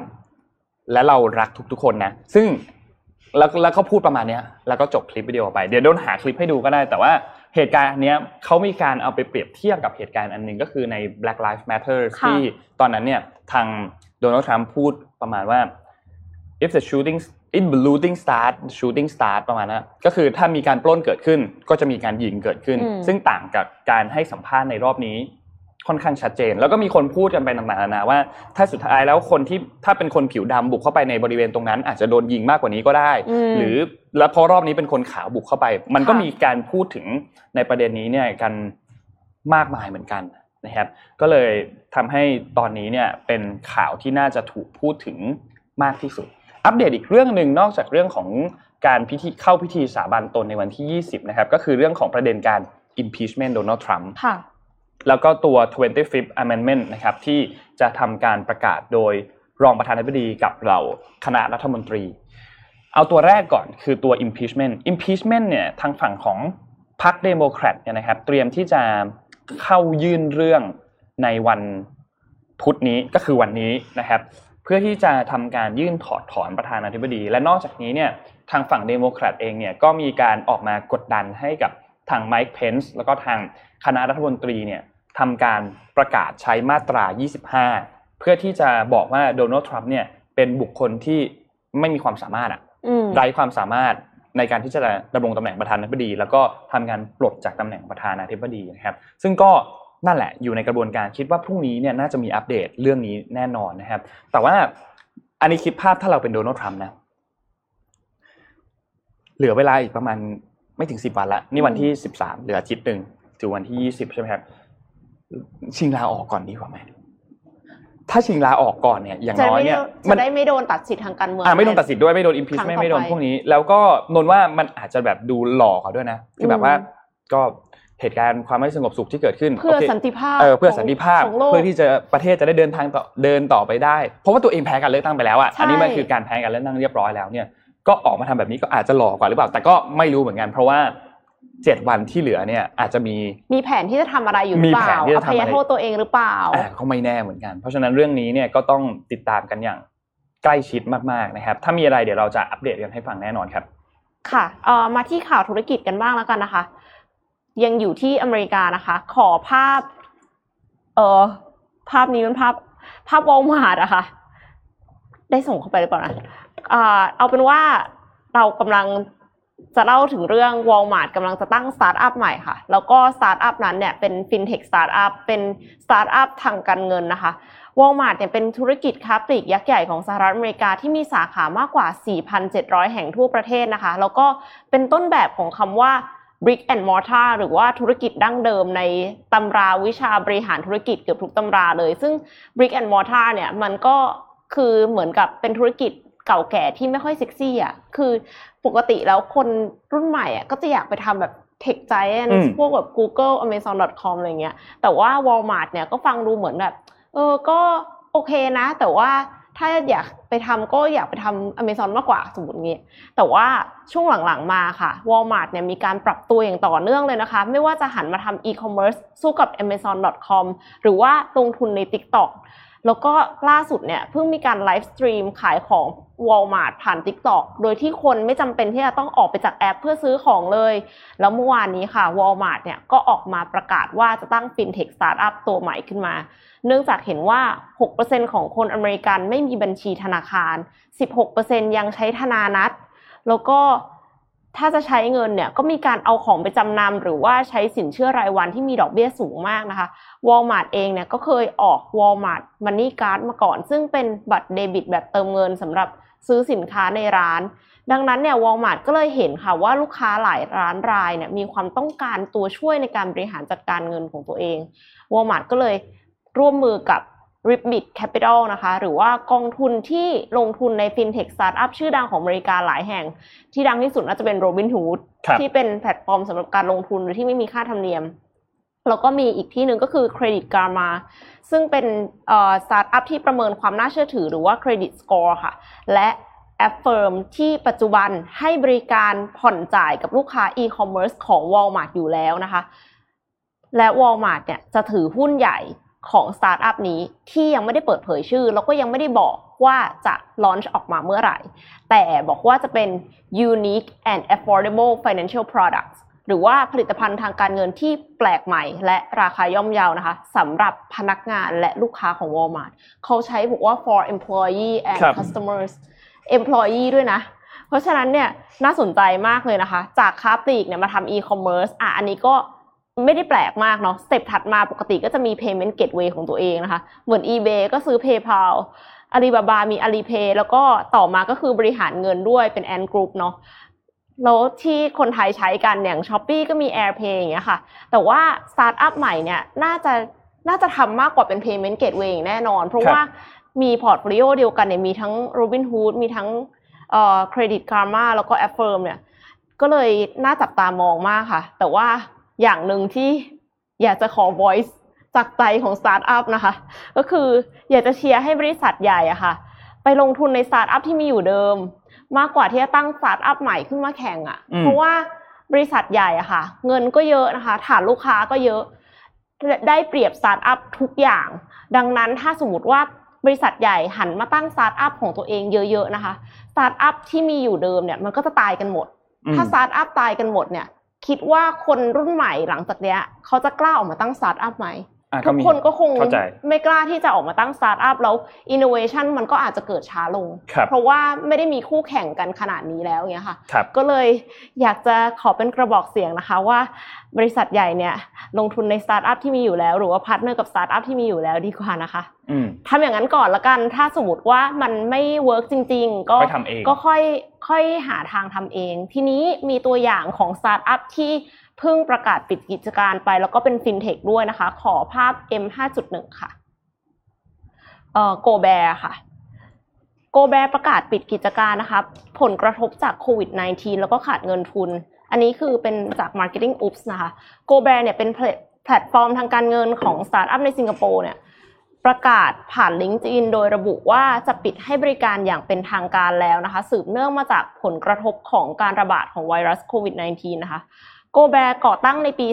และเรารักทุกๆคนนะ ซึ่งแล้วแล้วเขาพูดประมาณนี้แล้วก็จบคลิปวิดีโอไป เดี๋ยวโดนหาคลิปให้ดูก็ได้แต่ว่า เหตุการณ์อันนี้เขามีการเอาไปเปรียบเทียบกับเหตุการณ์อันหนึ่งก็คือใน Black Lives Matter ที่ตอนนั้นเนี่ยทางโดนัลด์ทรัมป์พูดประมาณว่า if the shooting if the looting start shooting start ประมาณนั้นก็คือถ้ามีการปล้นเกิดขึ้น ก็จะมีการยิงเกิดขึ้น ซึ่งต่างกับการให้สัมภาษณ์ในรอบนี้ค่อนข้างชัดเจน แล้วก็มีคนพูดกันไปต่างๆนานาว่า ถ้าสุดท้ายแล้วคนที่ถ้าเป็นคนผิวดำบุกเข้าไปในบริเวณตรงนั้น อาจจะโดนยิงมากกว่านี้ก็ได้ หรือ แล้วพอรอบนี้เป็นคนขาวบุกเข้าไป มันก็มีการพูดถึงในประเด็นนี้เนี่ยกันมากมายเหมือนกันนะครับ ก็เลยทำให้ตอนนี้เนี่ยเป็นข่าวที่น่าจะถูกพูดถึงมากที่สุด อัปเดตอีกเรื่องหนึ่งนอกจากเรื่องของการพิธีเข้าพิธีสาบานตนในวันที่ 20 นะครับ ก็คือเรื่องของประเด็นการ impeachment โดนัลด์ทรัมป์แล้วก็ตัว 25th Amendment นะครับที่จะทำการประกาศโดยรองประธานาธิบดีกับเราคณะรัฐมนตรี เอาตัวแรกก่อนคือตัว impeachment impeachment เนี่ยทางฝั่งของพรรคเดโมแครตเนี่ยนะครับ เตรียมที่จะเข้ายื่นเรื่องในวันพุธนี้ก็คือวันนี้นะครับ เพื่อที่จะทำการยื่นถอดถอนประธานาธิบดี และนอกจากนี้เนี่ยทางฝั่งเดโมแครตเองเนี่ยก็มีการออกมากดดันให้กับทางไมค์เพนส์แล้วก็ทางคณะรัฐมนตรีเนี่ยทำการประกาศใช้มาตรา 25 เพื่อที่จะบอกว่าโดนัลด์ทรัมป์เนี่ยเป็นบุคคลที่ไม่มีความสามารถอะ ไร้ความสามารถในการที่จะดำรงตำแหน่งประธานาธิบดี แล้วก็ทำการปลดจากตำแหน่งประธานาธิบดีนะครับ ซึ่งก็นั่นแหละอยู่ในกระบวนการคิดว่าพรุ่งนี้เนี่ยน่าจะมีอัปเดตเรื่องนี้แน่นอนนะครับ แต่ว่าอันนี้คิดภาพถ้าเราเป็นโดนัลด์ทรัมป์นะเหลือเวลาอีกประมาณไม่ถึงสิบวันละนี่วันที่สิบสามเหลืออาทิตย์หนึ่งถึงวันที่ยี่สิบใช่ไหมครับชิงลาออกก่อนดีกว่าไหม ถ้าชิงลาออกก่อนเนี่ยอย่างน้อยเนี่ยมันได้ไม่โดนตัดสิทธิ์ทางการเมืองอ่าไม่โดนตัดสิทธิ์ด้วยไม่โดนอิมพีชไม่ไม่โดนพวกนี้ แล้วก็นนว่ามันอาจจะแบบดูหลอกเขาด้วยนะคือแบบว่าก็เหตุการณ์ความไม่สงบสุขที่เกิดขึ้น เพื่อสันติภาพเออเพื่อสันติภาพเพื่อที่จะประเทศจะได้เดินทางต่อเดินต่อไปได้ เพราะว่าตัวเองแพ้การเลือกตั้งไปแล้วอะอันนี้มันคือการแพ้การเลือกตั้งเรียบร้อยแล้วเนี่ยก็ออกมาทำแบบนี้ก็อาจจะหลอกกว่าหรือเปล่า แต่ก็ไม่รู้เหมือนกันเพราะว่า เจ็ดวันที่เหลือเนี่ยอาจจะมีมีแผนที่จะทำอะไรอยู่หรือเปล่าอภัยโทษตัวเองหรือเปล่าเขาไม่แน่เหมือนกัน เพราะฉะนั้นเรื่องนี้เนี่ยก็ต้องติดตามกันอย่างใกล้ชิดมากๆนะครับ ถ้ามีอะไรเดี๋ยวเราจะอัปเดตกันให้ฟังแน่นอนครับ ค่ะเอ่อมาที่ข่าวธุรกิจกันบ้างแล้วกันนะคะ ยังอยู่ที่อเมริกานะคะ ขอภาพ เอ่อภาพนี้เป็นภาพ ภาพวอลมาร์ทอะค่ะได้ส่งเข้าไปหรือเปล่านะอ่าเอาเป็นว่าเรากำลัง จะเล่าถึงเรื่อง Walmart กำลังจะตั้งสตาร์ทอัพใหม่ค่ะ แล้วก็สตาร์ทอัพนั้นเนี่ยเป็นฟินเทคสตาร์ทอัพเป็นสตาร์ทอัพทางการเงินนะคะ Walmart เนี่ยเป็นธุรกิจค้าปลีกยักษ์ใหญ่ของสหรัฐอเมริกาที่มีสาขามากกว่า 4,700 แห่งทั่วประเทศนะคะ แล้วก็เป็นต้นแบบของคำว่า brick and mortar หรือว่าธุรกิจดั้งเดิมในตำราวิชาบริหารธุรกิจเกือบทุกตำราเลย ซึ่ง brick and mortar เนี่ยมันก็คือเหมือนกับเป็นธุรกิจเก่าแก่ที่ไม่ค่อยเซ็กซี่อะ คือ ปกติแล้วคนรุ่นใหม่อะก็จะอยากไปทำแบบ tech giant อืมพวกแบบ Google Amazon.com อะไรเงี้ย แต่ว่า Walmart เนี่ยก็ฟังดูเหมือนแบบ เออ ก็โอเคนะ แต่ว่าถ้าอยากไปทำก็อยากไปทำ Amazon มากกว่าสมมติงี้ แต่ว่าช่วงหลังๆมาค่ะ Walmart เนี่ยมีการปรับตัวอย่างต่อเนื่องเลยนะคะ ไม่ว่าจะหันมาทำ e-commerce สู้กับ Amazon.com หรือว่าลงทุนใน TikTok แล้วก็ล่าสุดเนี่ยเพิ่งมีการ livestream ขายของ Walmart ผ่าน TikTok โดยที่คนไม่จำเป็นที่จะต้องออกไปจากแอปเพื่อซื้อของเลย แล้วเมื่อวานนี้ค่ะ Walmart เนี่ยก็ออกมาประกาศว่าจะตั้ง FinTech Startup ตัวใหม่ขึ้นมา เนื่องจากเห็นว่า 6%ของคนอเมริกันไม่มีบัญชีธนาคาร 16%ยังใช้ธนาณัติแล้วก็ถ้าจะใช้เงินเนี่ยก็มีการเอาของไปจำนำหรือว่าใช้สินเชื่อรายวันที่มีดอกเบี้ยสูงมากนะคะ Walmart เองเนี่ยก็เคยออก Walmart Money Card มาก่อน ซึ่งเป็นบัตรเดบิตแบบเติมเงินสำหรับซื้อสินค้าในร้าน ดังนั้นเนี่ย Walmart ก็เลยเห็นค่ะว่าลูกค้าหลายร้านรายเนี่ยมีความต้องการตัวช่วยในการบริหารจัดการเงินของตัวเอง Walmart ก็เลยร่วมมือกับ Ribbit Capital นะคะ หรือว่ากองทุนที่ลงทุนใน FinTech Startup ชื่อดังของอเมริกาหลายแห่ง ที่ดังที่สุดน่าจะเป็น Robinhood ครับที่เป็นแพลตฟอร์มสำหรับการลงทุนโดยที่ไม่มีค่าธรรมเนียม แล้วก็มีอีกที่หนึ่งก็คือ Credit Karma ซึ่งเป็นสตาร์ทอัพที่ประเมินความน่าเชื่อถือหรือว่า Credit Score ค่ะ และ Affirm ที่ปัจจุบันให้บริการผ่อนจ่ายกับลูกค้า e-commerce ของ Walmart อยู่แล้วนะคะ และ Walmart เนี่ยจะถือหุ้นใหญ่ของสตาร์ทอัพนี้ที่ยังไม่ได้เปิดเผยชื่อ แล้วก็ยังไม่ได้บอกว่าจะ launch ออกมาเมื่อไหร่ แต่บอกว่าจะเป็น unique and affordable financial products หรือว่าผลิตภัณฑ์ทางการเงินที่แปลกใหม่ และราคาย่อมเยานะคะสำหรับพนักงานและลูกค้าของ Walmart เขาใช้บอกว่า for employee and ครับ customers employee ด้วยนะ เพราะฉะนั้นเนี่ยน่าสนใจมากเลยนะคะ จากค้าปลีกเนี่ยมาทำ e-commerce อะอันนี้ก็ไม่ได้แปลกมากเนาะสเต็ปถัดมาปกติก็จะมี payment gateway ของตัวเองนะคะ เหมือน eBay ก็ซื้อ PayPal Alibaba มี Alipay แล้วก็ต่อมาก็คือบริหารเงินด้วยเป็น Ant Group เนาะ แล้วที่คนไทยใช้กันอย่าง Shopee ก็มี AirPay อย่างเงี้ยค่ะ แต่ว่าสตาร์ทอัพใหม่เนี่ยน่าจะน่าจะทำมากกว่าเป็น payment gateway อย่างแน่นอน เพราะครับว่ามี portfolio เดียวกันเนี่ยมีทั้ง Robinhood มีทั้งเอ่อ Credit Karma แล้วก็ Affirm เนี่ยก็เลยน่าจับตามองมากค่ะ แต่ว่าอย่างหนึ่งที่อยากจะขอ voice จากใจของสตาร์ทอัพนะคะ ก็คืออยากจะเชียร์ให้บริษัทใหญ่อะค่ะ ไปลงทุนในสตาร์ทอัพที่มีอยู่เดิม มากกว่าที่จะตั้งสตาร์ทอัพใหม่ขึ้นมาแข่งอะอืมเพราะว่าบริษัทใหญ่อะค่ะ เงินก็เยอะนะคะ ฐานลูกค้าก็เยอะ ได้เปรียบสตาร์ทอัพทุกอย่าง ดังนั้นถ้าสมมติว่าบริษัทใหญ่หันมาตั้งสตาร์ทอัพของตัวเองเยอะๆนะคะสตาร์ทอัพที่มีอยู่เดิมเนี่ยมันก็จะตายกันหมดอืมถ้าสตาร์ทอัพตายกันหมดเนี่ย คิดว่าคนรุ่นใหม่หลังจากเนี้ยเขาจะกล้าออกมาตั้งสตาร์ทอัพไหมอะ ทุกมีคนก็คงเข้าใจไม่กล้าที่จะออกมาตั้งสตาร์ทอัพแล้วอินโนเวชันมันก็อาจจะเกิดช้าลงครับเพราะว่าไม่ได้มีคู่แข่งกันขนาดนี้แล้วอย่างเงี้ยค่ะครับก็เลยอยากจะขอเป็นกระบอกเสียงนะคะว่า บริษัทใหญ่เนี่ยลงทุนในสตาร์ทอัพที่มีอยู่แล้ว หรือว่า partner กับสตาร์ทอัพที่มีอยู่แล้วดีกว่านะคะอืมทำอย่างนั้นก่อนละกัน ถ้าสมมติว่ามันไม่ work จริง ๆ ก็ค่อยทำเองก็ค่อยค่อยหาทางทำเอง ทีนี้มีตัวอย่างของสตาร์ทอัพที่ เพิ่งประกาศปิดกิจการไป แล้วก็เป็นฟินเทคด้วยนะคะ ขอภาพ M 5.1 ค่ะเอ่อ GoBear ค่ะ GoBear ประกาศปิดกิจการนะคะผลกระทบจากโควิด -19 แล้วก็ขาดเงินทุน อันนี้คือเป็นจาก Marketing Oops นะคะ GoBear เนี่ยเป็นแพลตฟอร์มทางการเงินของสตาร์ทอัพในสิงคโปร์เนี่ยประกาศผ่าน LinkedIn โดยระบุว่าจะปิดให้บริการอย่างเป็นทางการแล้วนะคะ สืบเนื่องมาจากผลกระทบของการระบาดของไวรัสโควิด -19 นะคะ GoBear ก่อตั้งในปี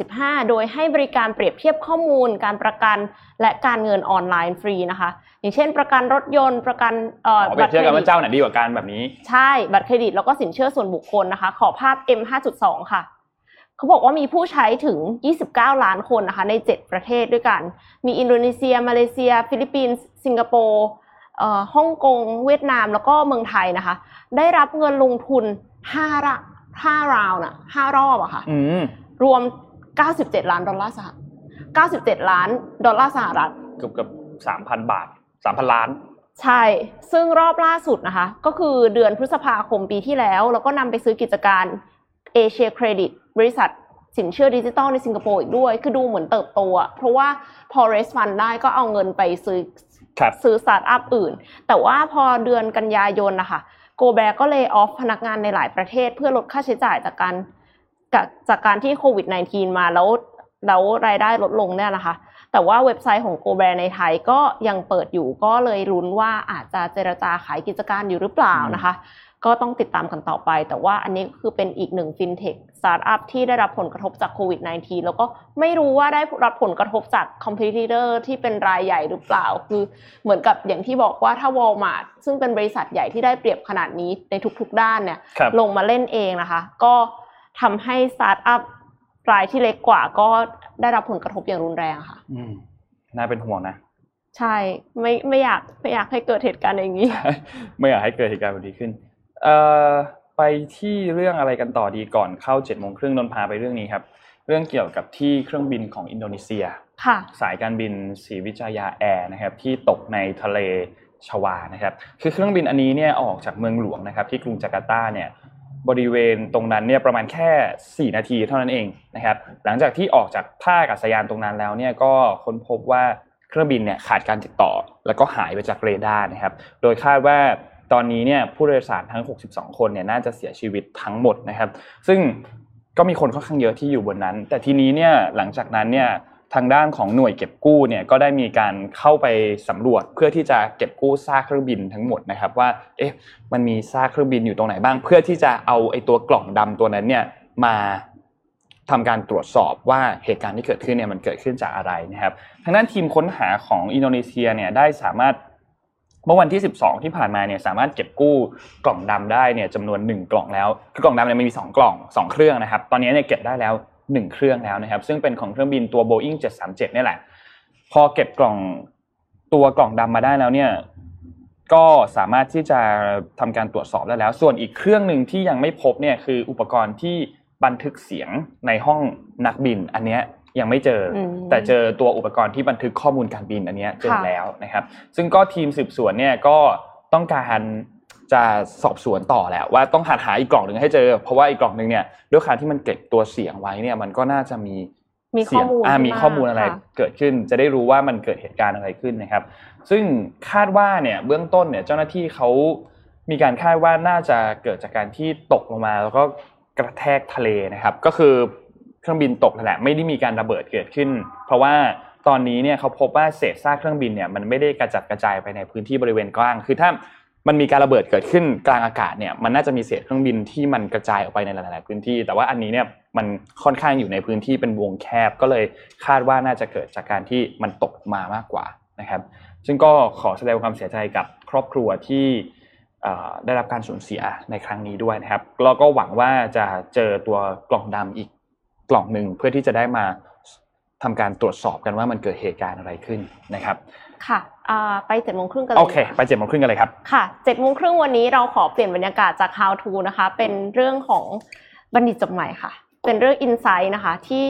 2015 โดยให้บริการเปรียบเทียบข้อมูล การประกันและการเงินออนไลน์ฟรีนะคะ อย่างเช่น ประกันรถยนต์ประกันเอ่อขอเปรียบเทียบกันว่าเจ้าไหนดีกว่ากันแบบนี้ ใช่บัตรเครดิตแล้วก็สินเชื่อส่วนบุคคลนะคะ ขอภาพ M 5.2 ค่ะเขาบอกว่ามีผู้ใช้ถึง 29 ล้านคนนะคะ ใน 7 ประเทศด้วยกัน มีอินโดนีเซีย มาเลเซีย ฟิลิปปินส์ สิงคโปร์ฮ่องกง เวียดนาม แล้วก็เมืองไทยนะคะ ได้รับเงินลงทุน5ระ5ราวน่ะ5รอบอะค่ะ อืมรวม 97 ล้านดอลลาร์สหรัฐ97 ล้านดอลลาร์สหรัฐ เกือบเกือบสามพันบาทสามพันล้าน ใช่ ซึ่งรอบล่าสุดนะคะ ก็คือเดือนพฤษภาคมปีที่แล้ว แล้วก็นำไปซื้อกิจการ AsiaKredit บริษัทสินเชื่อดิจิตอลในสิงคโปร์อีกด้วย คือดูเหมือนเติบโตอะเพราะว่าพอ raise fund ได้ก็เอาเงินไปซื้อครับ ซื้อสตาร์ทอัพอื่น แต่ว่าพอเดือนกันยายนนะคะ GoBear ก็ lay off พนักงานในหลายประเทศเพื่อลดค่าใช้จ่ายจากการจากการที่โควิด -19 มาแล้วแล้วรายได้ลดลงเนี่ยนะคะ แต่ว่าเว็บไซต์ของ GoBear ในไทยก็ยังเปิดอยู่ก็เลยลุ้นว่าอาจจะเจรจาขายกิจการอยู่หรือเปล่านะคะ ก็ต้องติดตามกันต่อไป แต่ว่าอันนี้คือเป็นอีกหนึ่งฟินเทคสตาร์ทอัพที่ได้รับผลกระทบจากโควิด -19 แล้วก็ไม่รู้ว่าได้รับผลกระทบจาก competitor ที่เป็นรายใหญ่หรือเปล่า คือเหมือนกับอย่างที่บอกว่าถ้าวอลมาร์ทซึ่งเป็นบริษัทใหญ่ที่ได้เปรียบขนาดนี้ในทุกๆด้านเนี่ยครับลงมาเล่นเองนะคะ ก็ทำให้สตาร์ทอัพรายที่เล็กกว่าก็ได้รับผลกระทบอย่างรุนแรงค่ะอืมน่าเป็นห่วงนะใช่ไม่ไม่อยากไม่อยากให้เกิดเหตุการณ์อย่างนี้ ไม่อยากให้เกิดเหตุการณ์แบบนี้ขึ้นเอ่อ ไปที่เรื่องอะไรกันต่อดีก่อนเข้าเจ็ดโมงครึ่งนนพาไปเรื่องนี้ครับเรื่องเกี่ยวกับที่เครื่องบินของอินโดนีเซียค่ะสายการบินศรีวิจายาแอร์นะครับที่ตกในทะเลชวานะครับคือเครื่องบินอันนี้เนี่ยออกจากเมืองหลวงนะครับที่กรุงจาการ์ตาเนี่ยบริเวณตรงนั้นเนี่ยประมาณแค่ 4 นาทีเท่านั้นเองนะครับหลังจากที่ออกจากท่าอากาศยานตรงนั้นแล้วเนี่ยก็ค้นพบว่าเครื่องบินเนี่ยขาดการติดต่อ แล้วก็หายไปจากเรดาร์นะครับโดยคาดว่า ตอนนี้เนี่ยผู้โดยสารทั้ง 62 คนเนี่ยน่าจะเสียชีวิตทั้งหมดนะครับ ซึ่งก็มีคนค่อนข้างเยอะที่อยู่บนนั้น แต่ทีนี้เนี่ยหลังจากนั้นเนี่ยทางด้านของหน่วยเก็บกู้เนี่ยก็ได้มีการเข้าไปสำรวจเพื่อที่จะเก็บกู้ซากเครื่องบินทั้งหมดนะครับว่าเอ๊ะมันมีซากเครื่องบินอยู่ตรงไหนบ้าง เพื่อที่จะเอาไอ้ตัวกล่องดำตัวนั้นเนี่ยมาทำการตรวจสอบว่าเหตุการณ์ที่เกิดขึ้นเนี่ยมันเกิดขึ้นจากอะไรนะครับทางด้านทีมค้นหาของอินโดนีเซียเนี่ยได้สามารถ เมื่อวันที่ 12 ที่ผ่านมาเนี่ยสามารถเก็บกู้กล่องดำได้เนี่ยจำนวน 1 กล่องแล้วคือกล่องดำเนี่ยมันมี 2 กล่อง 2 เครื่องนะครับ ตอนนี้เนี่ยเก็บได้แล้ว 1 เครื่องแล้วนะครับ ซึ่งเป็นของเครื่องบินตัว Boeing 737นี่แหละ พอเก็บกล่องตัวกล่องดำมาได้แล้วเนี่ยก็สามารถที่จะทำการตรวจสอบได้แล้ว ส่วนอีกเครื่องหนึ่งที่ยังไม่พบเนี่ยคืออุปกรณ์ที่บันทึกเสียงในห้องนักบิน อันเนี้ย ยังไม่เจออมแต่เจอตัวอุปกรณ์ที่บันทึกข้อมูลการบินอันเนี้ยเจอค่ะแล้วนะครับ ซึ่งก็ทีมสืบสวนเนี่ยก็ต้องการจะสอบสวนต่อแหละว่าต้องหาหาอีกกล่องหนึ่งให้เจอ เพราะว่าอีกกล่องหนึ่งเนี่ยด้วยการที่มันเก็บตัวเสียงไว้เนี่ยมันก็น่าจะมีมีเสียงข้อมูลอ่าขึ้นมีข้อมูลอะไรค่ะเกิดขึ้น จะได้รู้ว่ามันเกิดเหตุการณ์อะไรขึ้นนะครับ ซึ่งคาดว่าเนี่ยเบื้องต้นเนี่ยเจ้าหน้าที่เขามีการคาดว่าน่าจะเกิดจากการที่ตกลงมา แล้วก็กระแทกทะเลนะครับ ก็คือ เครื่องบินตกนั่นแหละไม่ได้มีการระเบิดเกิดขึ้น เพราะว่าตอนนี้เนี่ยเขาพบว่าเศษซากเครื่องบินเนี่ยมันไม่ได้กระจัดกระจายไปในพื้นที่บริเวณกว้าง คือถ้ามันมีการระเบิดเกิดขึ้นกลางอากาศเนี่ยมันน่าจะมีเศษเครื่องบินที่มันกระจายออกไปในหลาย ๆ พื้นที่ แต่ว่าอันนี้เนี่ยมันค่อนข้างอยู่ในพื้นที่เป็นวงแคบก็เลยคาดว่าน่าจะเกิดจากการที่มันตกมามากกว่านะครับ ซึ่งก็ขอแสดงความเสียใจกับครอบครัวที่ได้รับการสูญเสียในครั้งนี้ด้วยนะครับแล้วก็หวังว่าจะเจอตัวกล่องดำอีก กล่องหนึ่งเพื่อที่จะได้มาทำการตรวจสอบกันว่ามันเกิดเหตุการณ์อะไรขึ้นนะครับ ค่ะอ่าไปเจ็ดโมงครึ่งกันเลยโอเคดีกว่าไปเจ็ดโมงครึ่งกันเลยครับ ค่ะเจ็ดโมงครึ่งวันนี้เราขอเปลี่ยนบรรยากาศจาก How to นะคะ เป็นเรื่องของบัณฑิตจบใหม่ค่ะ เป็นเรื่อง Insight นะคะที่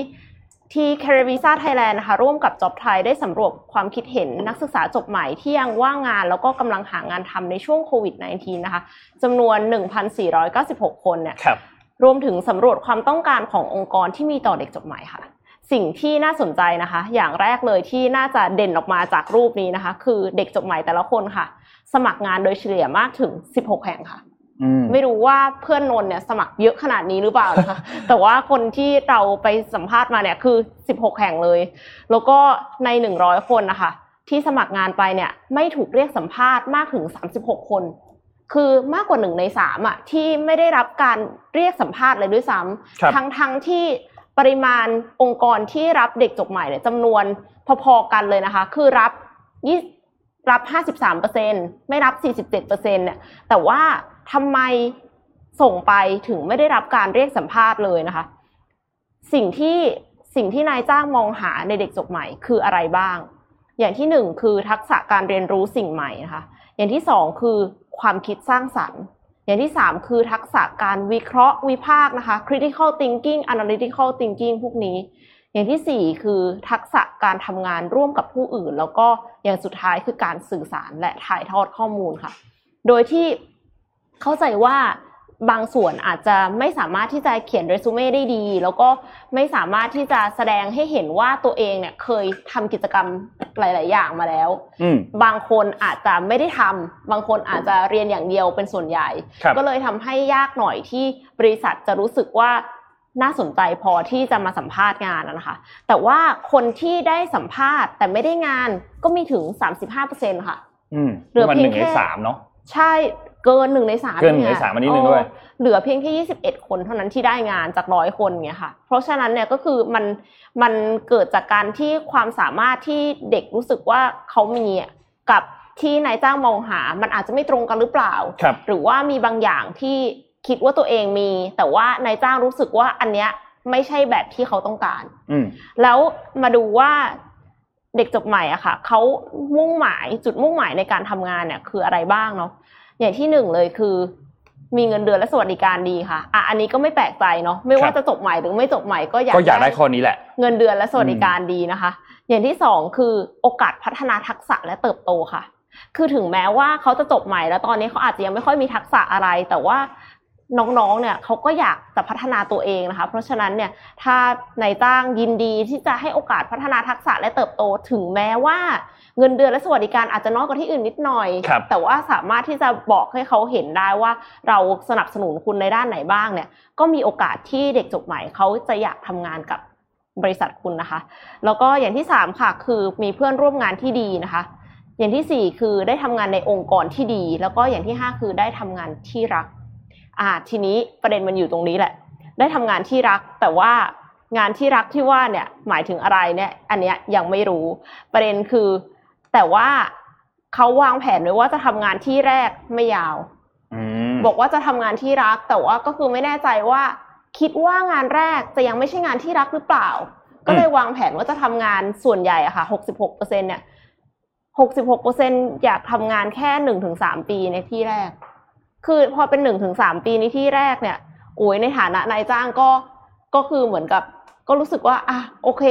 ที่ c a r e v i s a Thailand นะคะร่วมกับ Job Thai ได้สำรวจความคิดเห็นนักศึกษาจบใหม่ที่ยังว่างงานแล้วก็กำลังหางานทำในช่วงโควิด -19 นะคะจำนวน 1,496 คนเนี่ยค รับรวมถึงสำรวจความต้องการขององค์กรที่มีต่อเด็กจบใหม่ค่ะ สิ่งที่น่าสนใจนะคะ อย่างแรกเลยที่น่าจะเด่นออกมาจากรูปนี้นะคะ คือเด็กจบใหม่แต่ละคนค่ะ สมัครงานโดยเฉลี่ยมากถึง 16 แห่งค่ะอืมไม่รู้ว่าเพื่อนนนท์เนี่ยสมัครเยอะขนาดนี้หรือเปล่านะคะแต่ว่าคนที่เราไปสัมภาษณ์มาเนี่ยคือ 16 แห่งเลย แล้วก็ใน 100 คนนะคะ ที่สมัครงานไปเนี่ยไม่ถูกเรียกสัมภาษณ์มากถึง 36 คน คือมากกว่าหนึ่งในสามอะที่ไม่ได้รับการเรียกสัมภาษณ์เลยด้วยซ้ครับำทั้งทั้งที่ปริมาณองค์กรที่รับเด็กจบใหม่เนี่ยจำนวนพอๆกันเลยนะคะ คือรับยี่รับ 53%ไม่รับ 47%เนี่ยแต่ว่าทำไมส่งไปถึงไม่ได้รับการเรียกสัมภาษณ์เลยนะคะ สิ่งที่สิ่งที่นายจ้างมองหาในเด็กจบใหม่คืออะไรบ้าง อย่างที่หนึ่งคือทักษะการเรียนรู้สิ่งใหม่นะคะ อย่างที่สองคือ ความคิดสร้างสรรค์ อย่างที่สามคือทักษะการวิเคราะห์วิพากษ์นะคะ critical thinking analytical thinking พวกนี้ อย่างที่สี่คือทักษะการทำงานร่วมกับผู้อื่น แล้วก็อย่างสุดท้ายคือการสื่อสารและถ่ายทอดข้อมูลค่ะ โดยที่เข้าใจว่า บางส่วนอาจจะไม่สามารถที่จะเขียนเรซูเม่ได้ดี แล้วก็ไม่สามารถที่จะแสดงให้เห็นว่าตัวเองเนี่ยเคยทำกิจกรรมหลาย ๆ อย่างมาแล้วอืมบางคนอาจจะไม่ได้ทำบางคนอาจจะเรียนอย่างเดียวเป็นส่วนใหญ่ครับก็เลยทำให้ยากหน่อยที่บริษัทจะรู้สึกว่าน่าสนใจพอที่จะมาสัมภาษณ์งานนะคะ แต่ว่าคนที่ได้สัมภาษณ์แต่ไม่ได้งานก็มีถึง 35%ค่ะอืมเหลือมันเพีหยงนึ่งในแค่สามเนาะใช่ เกินหนึ่งในสามเกินหนึ่งในสามอันนี้หนึ่งด้วยเออเหลือเพียงแค่21คนเท่านั้นที่ได้งานจากร้อยคนเงี้ยค่ะ เพราะฉะนั้นเนี่ยก็คือมันมันเกิดจากการที่ความสามารถที่เด็กรู้สึกว่าเขามีอะกับที่นายจ้างมองหา มันอาจจะไม่ตรงกันหรือเปล่าครับหรือว่ามีบางอย่างที่คิดว่าตัวเองมี แต่ว่านายจ้างรู้สึกว่าอันเนี้ยไม่ใช่แบบที่เขาต้องการอืมแล้วมาดูว่าเด็กจบใหม่อะค่ะเขามุ่งหมายจุดมุ่งหมายในการทำงานเนี่ยคืออะไรบ้างเนาะ อย่างที่หนึ่งเลยคือ มีเงินเดือนและสวัสดิการดีค่ะอะอันนี้ก็ไม่แปลกใจเนาะไม่ว่าครับจะจบใหม่หรือไม่จบใหม่ก็อยากก็อยากได้ข้อนี้แหละ เงินเดือนและสวัสดิการดีนะคะ อย่างที่สองคือโอกาสพัฒนาทักษะและเติบโตค่ะ คือถึงแม้ว่าเขาจะจบใหม่แล้วตอนนี้เขาอาจจะยังไม่ค่อยมีทักษะอะไร แต่ว่าน้องๆ เนี่ยเขาก็อยากจะพัฒนาตัวเองนะคะ เพราะฉะนั้นเนี่ยถ้านายจ้างยินดีที่จะให้โอกาสพัฒนาทักษะและเติบโต ถึงแม้ว่า เงินเดือนและสวัสดิการอาจจะน้อยกว่าที่อื่นนิดหน่อยครับแต่ว่าสามารถที่จะบอกให้เขาเห็นได้ว่าเราสนับสนุนคุณในด้านไหนบ้างเนี่ย ก็มีโอกาสที่เด็กจบใหม่เขาจะอยากทำงานกับบริษัทคุณนะคะ แล้วก็อย่างที่สามค่ะ คือมีเพื่อนร่วมงานที่ดีนะคะ อย่างที่สี่คือได้ทำงานในองค์กรที่ดี แล้วก็อย่างที่ห้าคือได้ทำงานที่รัก อ่า ทีนี้ประเด็นมันอยู่ตรงนี้แหละ ได้ทำงานที่รัก แต่ว่างานที่รักที่ว่าเนี่ยหมายถึงอะไรเนี่ย อันเนี้ยยังไม่รู้ ประเด็นคือ แต่ว่าเขาวางแผนไว้ว่าจะทำงานที่แรกไม่ยาวอืมบอกว่าจะทำงานที่รัก แต่ว่าก็คือไม่แน่ใจว่า คิดว่างานแรกจะยังไม่ใช่งานที่รักหรือเปล่า ก็เลยวางแผนว่าจะทำงานส่วนใหญ่อะค่ะหกสิบหกเปอร์เซ็นเนี่ยหกสิบหกเปอร์เซ็นอยากทำงานแค่หนึ่งถึงสามปีในที่แรก คือพอเป็นหนึ่งถึงสามปีในที่แรกเนี่ยโอ้ยในฐานะนายจ้างก็ก็คือเหมือนกับ ก็รู้สึกว่าอะโอเค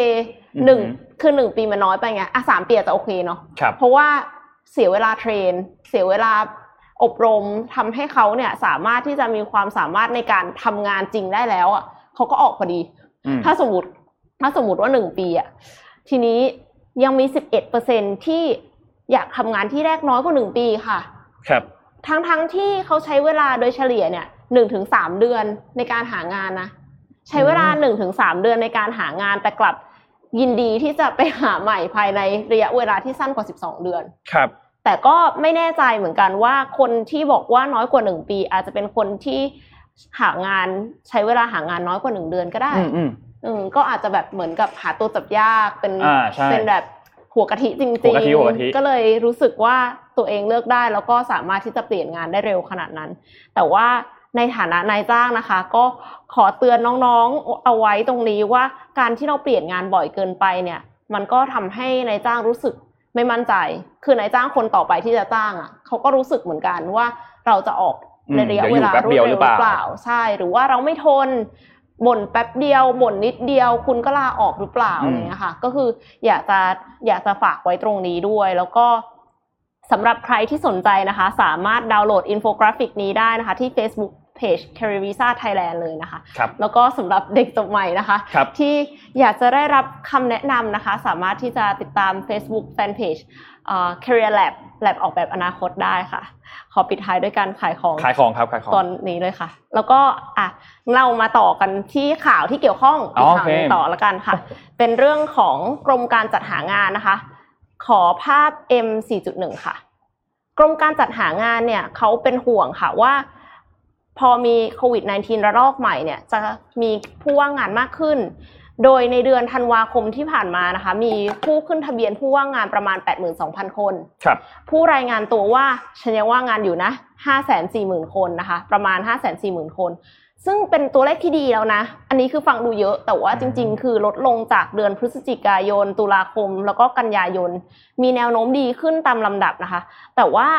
หนึ่งอือหือคือหนึ่งปีมันน้อยไปไงอะสามปีอาจจะโอเคเนาะครับเพราะว่าเสียเวลาเทรน เสียเวลาอบรมทำให้เขาเนี่ยสามารถที่จะมีความสามารถในการทำงานจริงได้แล้วอะเขาก็ออกพอดีอืมถ้าสมมติถ้าสมมติว่าหนึ่งปีอะทีนี้ยังมีสิบเอ็ดเปอร์เซ็นที่อยากทำงานที่แรกน้อยกว่าหนึ่งปีค่ะ ครับ ทั้งทั้งที่เขาใช้เวลาโดยเฉลี่ยเนี่ยหนึ่งถึงสามเดือนในการหางานนะ ใช้เวลาอืมหนึ่งถึงสามเดือนในการหางานแต่กลับยินดีที่จะไปหาใหม่ภายในระยะเวลาที่สั้นกว่าสิบสองเดือน ครับ แต่ก็ไม่แน่ใจเหมือนกันว่าคนที่บอกว่าน้อยกว่าหนึ่งปี อาจจะเป็นคนที่หางานใช้เวลาหางานน้อยกว่าหนึ่งเดือนก็ได้อืมอืมอืมก็อาจจะแบบเหมือนกับหาตัวจับยากเป็นอ่าใช่ เป็นแบบหัวกะทิจริงหัวกะทิหัวกะทิ ก็เลยรู้สึกว่าตัวเองเลือกได้แล้วก็สามารถที่จะเปลี่ยนงานได้เร็วขนาดนั้น แต่ว่า ในฐานะนายจ้างนะคะ ก็ขอเตือนน้องๆเอาไว้ตรงนี้ว่าการที่เราเปลี่ยนงานบ่อยเกินไปเนี่ย มันก็ทำให้นายจ้างรู้สึกไม่มั่นใจ คือนายจ้างคนต่อไปที่จะจ้างอะเขาก็รู้สึกเหมือนกันว่าเราจะออกอืมในระยะเวลาเดี๋ยวอยู่แป๊บเดียวหรือเปล่าใช่ หรือว่าเราไม่ทนบ่นแป๊บเดียวบ่นนิดเดียว คุณก็ลาออกหรือเปล่าอะไรเงี้ยค่ะ ก็คืออยากจะอยากจะฝากไว้ตรงนี้ด้วย แล้วก็สำหรับใครที่สนใจนะคะ สามารถดาวน์โหลดอินโฟกราฟิกนี้ได้นะคะ ที่ Facebook Page c a r i Visa Thailand เลยนะคะครับแล้วก็สำหรับเด็กจบใหม่นะคะครับที่อยากจะได้รับคำแนะนำนะคะ สามารถที่จะติดตาม Facebook Fanpage เอ่อ Career Lab Lab ออกแบบอนาคตได้ค่ะ ขอปิดท้ายด้วยการขายของขายของครับขายของตอนนี้เลยค่ะ แล้วก็อะเรามาต่อกันที่ข่าวที่เกี่ยวข้องอ๋อีอกข่าวหนึงโอเคต่อละกันค่ะ เป็นเรื่องของกรมการจัดหางานนะคะ ขอภาพ M 4.1 ค่ะ กรมการจัดหางานเนี่ยเขาเป็นห่วงค่ะว่า พอมีโควิด -19 ระลอกใหม่เนี่ยจะมีผู้ว่างงานมากขึ้น โดยในเดือนธันวาคมที่ผ่านมานะคะ มีผู้ขึ้นทะเบียนผู้ว่างงานประมาณ 82,000 คนครับผู้รายงานตัวว่าฉันยังว่างงานอยู่นะ 540,000 คนนะคะ ประมาณ 540,000 คน ซึ่งเป็นตัวเลขที่ดีแล้วนะ อันนี้คือฟังดูเยอะ แต่ว่าจริง ๆ คือลดลงจากเดือนพฤศจิกายน ตุลาคม แล้วก็กันยายน มีแนวโน้มดีขึ้นตามลำดับนะคะ แต่ว่า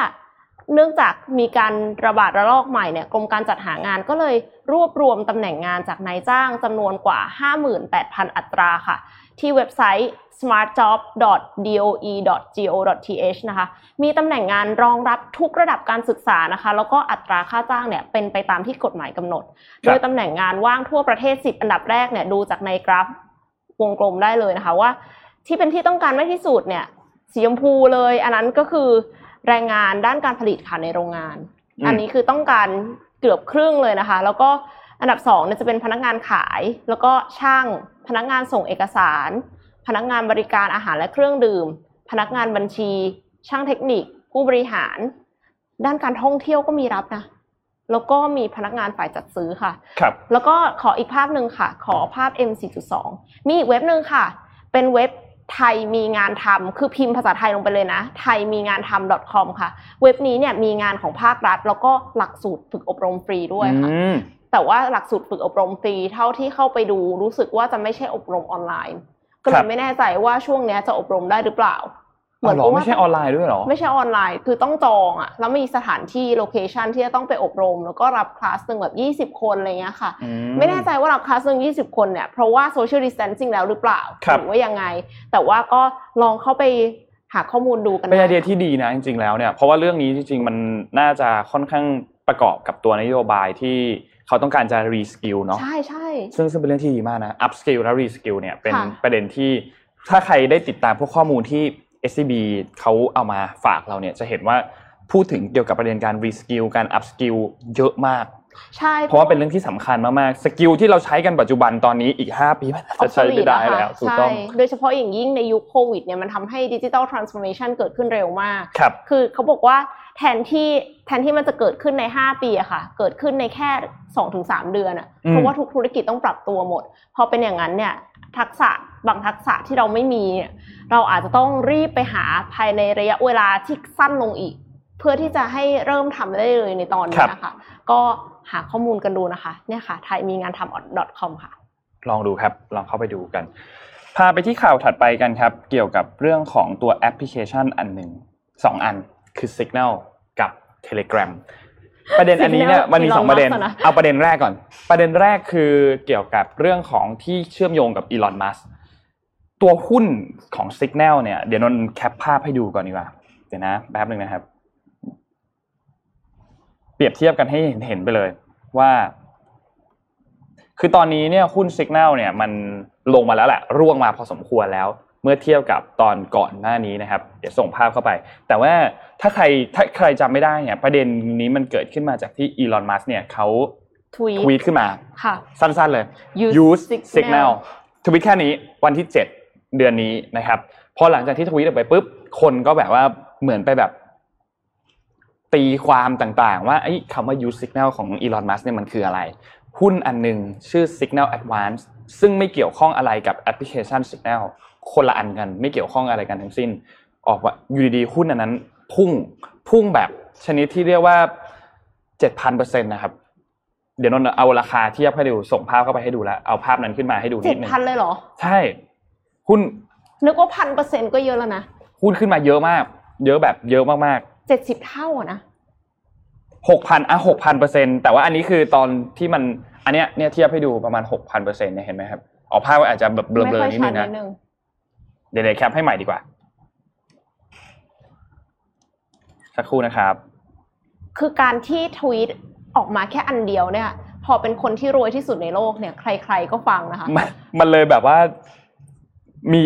เนื่องจากมีการระบาดระลอกใหม่เนี่ยกรมการจัดหางานก็เลยรวบรวมตำแหน่งงานจากนายจ้างจำนวนกว่า 58,000 อัตราค่ะ ที่เว็บไซต์ smartjob.doe.go.th นะคะมีตำแหน่งงานรองรับทุกระดับการศึกษานะคะ แล้วก็อัตราค่าจ้างเนี่ยเป็นไปตามที่กฎหมายกำหนด โดยตำแหน่งงานว่างทั่วประเทศ 10 อันดับแรกเนี่ยดูจากในกราฟวงกลมได้เลยนะคะว่า ที่เป็นที่ต้องการมากที่สุดเนี่ยสีชมพูเลย อันนั้นก็คือ แรงงานด้านการผลิตค่ะในโรงงานอืมอันนี้คือต้องการเกือบครึ่งเลยนะคะ แล้วก็อันดับสองเนี่ยจะเป็นพนักงานขาย แล้วก็ช่างพนักงานส่งเอกสาร พนักงานบริการอาหารและเครื่องดื่ม พนักงานบัญชี ช่างเทคนิค ผู้บริหาร ด้านการท่องเที่ยวก็มีรับนะแล้วก็มีพนักงานฝ่ายจัดซื้อค่ะ ครับ แล้วก็ขออีกภาพหนึ่งค่ะ ขอภาพ M 4.2 มีอีกเว็บหนึ่งค่ะ เป็นเว็บ ไทยมีงานทำคือพิมพ์ภาษาไทยลงไปเลยนะ ไทยมีงานทำ .com ค่ะ เว็บนี้เนี่ยมีงานของภาครัฐ แล้วก็หลักสูตรฝึกอบรมฟรีด้วยค่ะอืมแต่ว่าหลักสูตรฝึกอบรมฟรีเท่าที่เข้าไปดูรู้สึกว่าจะไม่ใช่อบรมออนไลน์ ก็เลครับไม่แน่ใจว่าช่วงเนี้ยจะอบรมได้หรือเปล่าอ๋อ เหรอกับว่าไม่ใช่ออนไลน์ด้วยเหรอ ไม่ใช่ออนไลน์ คือต้องจองอะแล้วมีสถานที่ location ที่จะต้องไปอบรม แล้วก็รับคลาสหนึ่งแบบยี่สิบคนอะไรเงี้ยค่ะอืมไม่แน่ใจว่ารับคลาสหนึ่งยี่สิบคนเนี่ย เพราะว่า social distancing แล้วหรือเปล่าครับหรือว่ายังไง แต่ว่าก็ลองเข้าไปหาข้อมูลดูกันเป็นไอเดียได้ที่ดีนะจริงๆแล้วเนี่ย เพราะว่าเรื่องนี้จริงๆมันน่าจะค่อนข้างประกอบกับตัวนโยบายที่เขาต้องการจะ reskill เนาะ ใช่ใช่ซึ่งซึ่งเป็นเรื่องที่ดีมากนะ up skill และ re skill เนี่ยเป็นค่ะประเด็นที่ถ้าใครได้ติดตามพวกข้อมูลที่ SCB เขาเอามาฝากเราเนี่ยจะเห็นว่าพูดถึงเกี่ยวกับประเด็นการ re skill การ up skill เยอะมากใช่เพราะว่าเป็นเรื่องที่สำคัญมากๆ skill ที่เราใช้กันปัจจุบันตอนนี้อีก 5 ปีมันอาจจะใช้ไม่ได้ obsolete แล้วอะค่ะถูกต้องใช่โดยเฉพาะอย่างยิ่งในยุคโควิดเนี่ยมันทำให้ดิจิ t a ลทรานส์ o r เมชันเกิดขึ้นเร็วมากครับคือเขาบอกว่าแทนที่แทนที่มันจะเกิดขึ้นใน 5 ปีอะค่ะ เกิดขึ้นในแค่ 2-3 เดือนอะอืมเพราะว่าทุกธุรกิจต้องปรับตัวหมด พอเป็นอย่างนั้นเนี่ย ทักษะบางทักษะที่เราไม่มีเนี่ยเราอาจจะต้องรีบไปหาภายในระยะเวลาที่สั้นลงอีก เพื่อที่จะให้เริ่มทำได้เลยในตอนนี้นะคะ ก็หาข้อมูลกันดูนะคะ เนี่ยค่ะไทยมีงานทำ .com ค่ะ ลองดูครับลองเข้าไปดูกัน พาไปที่ข่าวถัดไปกันครับ เกี่ยวกับเรื่องของตัวแอปพลิเคชันอันหนึ่งสองอันคือ Signal กับ Telegram ประเด็นอันนี้เนี่ย Signal มันมีสองประเด็น Elon Musk อะนะเอาประเด็นแรกก่อน ประเด็นแรกคือเกี่ยวกับเรื่องของที่เชื่อมโยงกับอีลอนมัสตัวหุ้นของ Signal เนี่ยเดี๋ยวนนท์แคปภาพให้ดูก่อนดีกว่าเดี๋ยวนะแป๊บหนึ่งนะครับ เปรียบเทียบกันให้เห็นเห็นไปเลยว่า คือตอนนี้เนี่ยหุ้น Signal เนี่ยมันลงมาแล้วแหละร่วงมาพอสมควรแล้ว เมื่อเทียบกับตอนก่อนหน้านี้นะครับ เดี๋ยวส่งภาพเข้าไป แต่ว่าถ้าใครถ้าใครจำไม่ได้เนี่ยประเด็นนี้มันเกิดขึ้นมาจากที่อีลอนมัสเนี่ยเขาทวีทวีตขึ้นมาค่ะสั้นๆเลย Use use Signal signal ทวิตแค่นี้วันที่ 7 เดือนนี้นะครับพอหลังจากที่ทวีตออกไปปุ๊บคนก็แบบว่าเหมือนไปแบบ ตีความต่างๆ ว่าไอ้คำว่า use signal ของอีลอนมัสเนี่ยมันคืออะไร หุ้นอันหนึ่งชื่อ signal advance ซึ่งไม่เกี่ยวข้องอะไรกับแอปพลิเคชัน signal คนละอันกัน ไม่เกี่ยวข้องอะไรกันทั้งสิ้น ออกว่าอยู่ดีๆหุ้นอันนั้น พุ่งพุ่งแบบชนิดที่เรียกว่า7,000%นะครับเดี๋ยวนนท์เอาราคาเทียบให้ดูส่งภาพเข้าไปให้ดูแล้วเอาภาพนั้นขึ้นมาให้ดูเจ็นิดดนึงพันเลยเหรอ ใช่หุ้นนึกว่าพันเปอร์เซ็นก็เยอะแล้วนะหุ้นขึ้นมาเยอะมาก เยอะแบบเยอะมากเจ็ดสิบเท่าอะนะๆหกพันอะหกพันเปอร์เซ็นแต่ว่าอันนี้คือตอนที่มันอันเนี้ยเนี่ยเทียบให้ดูประมาณหกพันเปอร์เซ็นเนี่ยเห็นไหมครับออกภาพอาจจะแบบเบลไม่อค่อยๆนิดชันึดงนะนิดนึง เดี๋ยวเดี๋ยวแคปให้ใหม่ดีกว่า สักครู่นะครับ คือการที่ทวีตออกมาแค่อันเดียวเนี่ย พอเป็นคนที่รวยที่สุดในโลกเนี่ย ใคร ๆก็ฟังนะคะ มันมันเลยแบบว่ามี